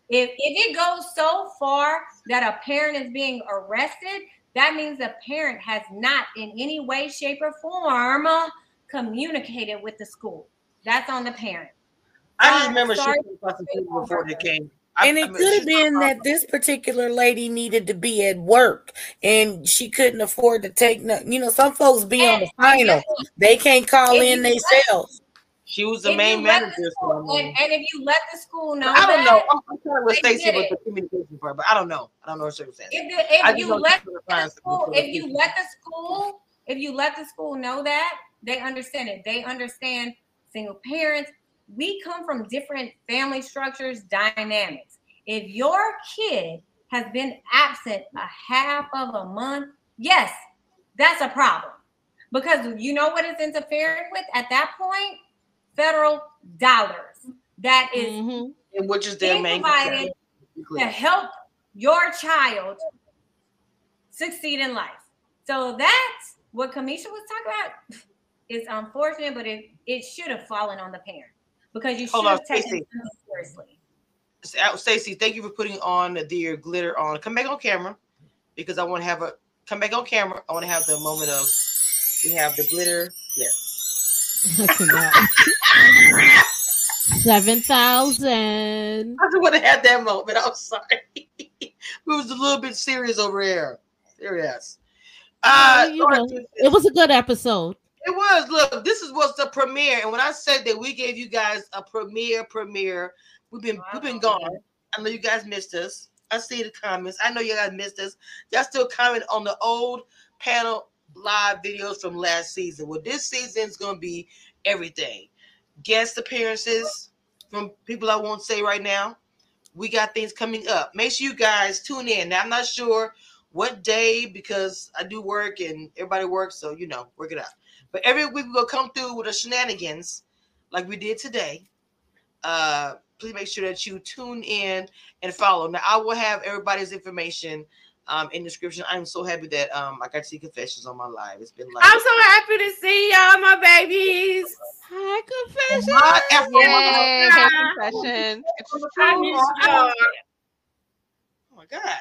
If, if it goes so far that a parent is being arrested, that means the parent has not in any way, shape, or form communicated with the school. That's on the parent. I just Uh, remember she sorry. was fucking people before they came. I- And it could have been that this particular lady needed to be at work and she couldn't afford to take no, you know, some folks be on the final. They can't call If in you themselves. She was the If main manager. the school- mean- and, and if you let the school know I don't that, know. I'm, I'm kind of with they Stacey did with it. the communication part, but I don't know. I don't know her circumstances. if, the, if I you let the find school, if you her. let the school, if you let the school know that, they understand it. They understand single parents. We come from different family structures, dynamics. If your kid has been absent a half of a month, yes, that's a problem. Because you know what it's interfering with at that point? Federal dollars. That is Mhm. And which is their being main provided concern. to help your child succeed in life. So that's what Cameshia was talking about. It's unfortunate, but it, it should have fallen on the parent because you should Hold on, have taken Stacey. it seriously. Stacey, thank you for putting on the glitter on. Come back on camera because I want to have a come back on camera. I want to have the moment of we have the glitter. Yes. Seven thousand. I just want to have that moment. I'm sorry. we was a little bit serious over here. Serious. Uh, you know, it was a good episode. It was. Look, this is what's the premiere, and when I said that we gave you guys a premiere, premiere, we've been we've been gone. I know you guys missed us. I see the comments. I know you guys missed us. Y'all still comment on the old panel live videos from last season. Well, this season's gonna be everything. Guest appearances from people I won't say right now. We got things coming up. Make sure you guys tune in. Now I'm not sure what day because I do work and everybody works, so you know, work it out. But every week we'll come through with the shenanigans like we did today. Uh please make sure that you tune in and follow. Now I will have everybody's information um in the description. I'm so happy that um I got to see confessions on my live. It's been like I'm so happy to see y'all, my babies. Hi, confession. Hot Afro- Yay, Yeah. hey, confession. I miss y'all. Oh my god.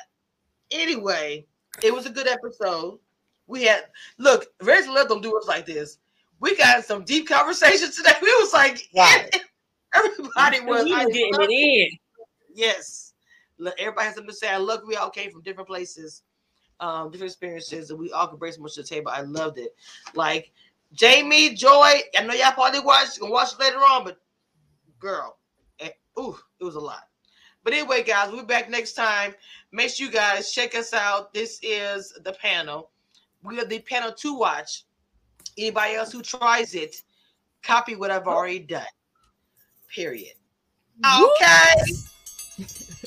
Anyway, it was a good episode. We had look, Reg let them do us like this. We got some deep conversations today. We was like, Right. everybody was. We getting it in. Yes. Look, everybody has something to say. I love we all came from different places, um, different experiences, and we all could bring so much to the table. I loved it. Like Jamie, Joy, I know y'all probably watch gonna watch it later on, but girl, eh, ooh, it was a lot. But anyway, guys, we'll be back next time. Make sure you guys check us out. This is the panel. We are the panel to watch. Anybody else who tries it, copy what I've already done. Period. Okay.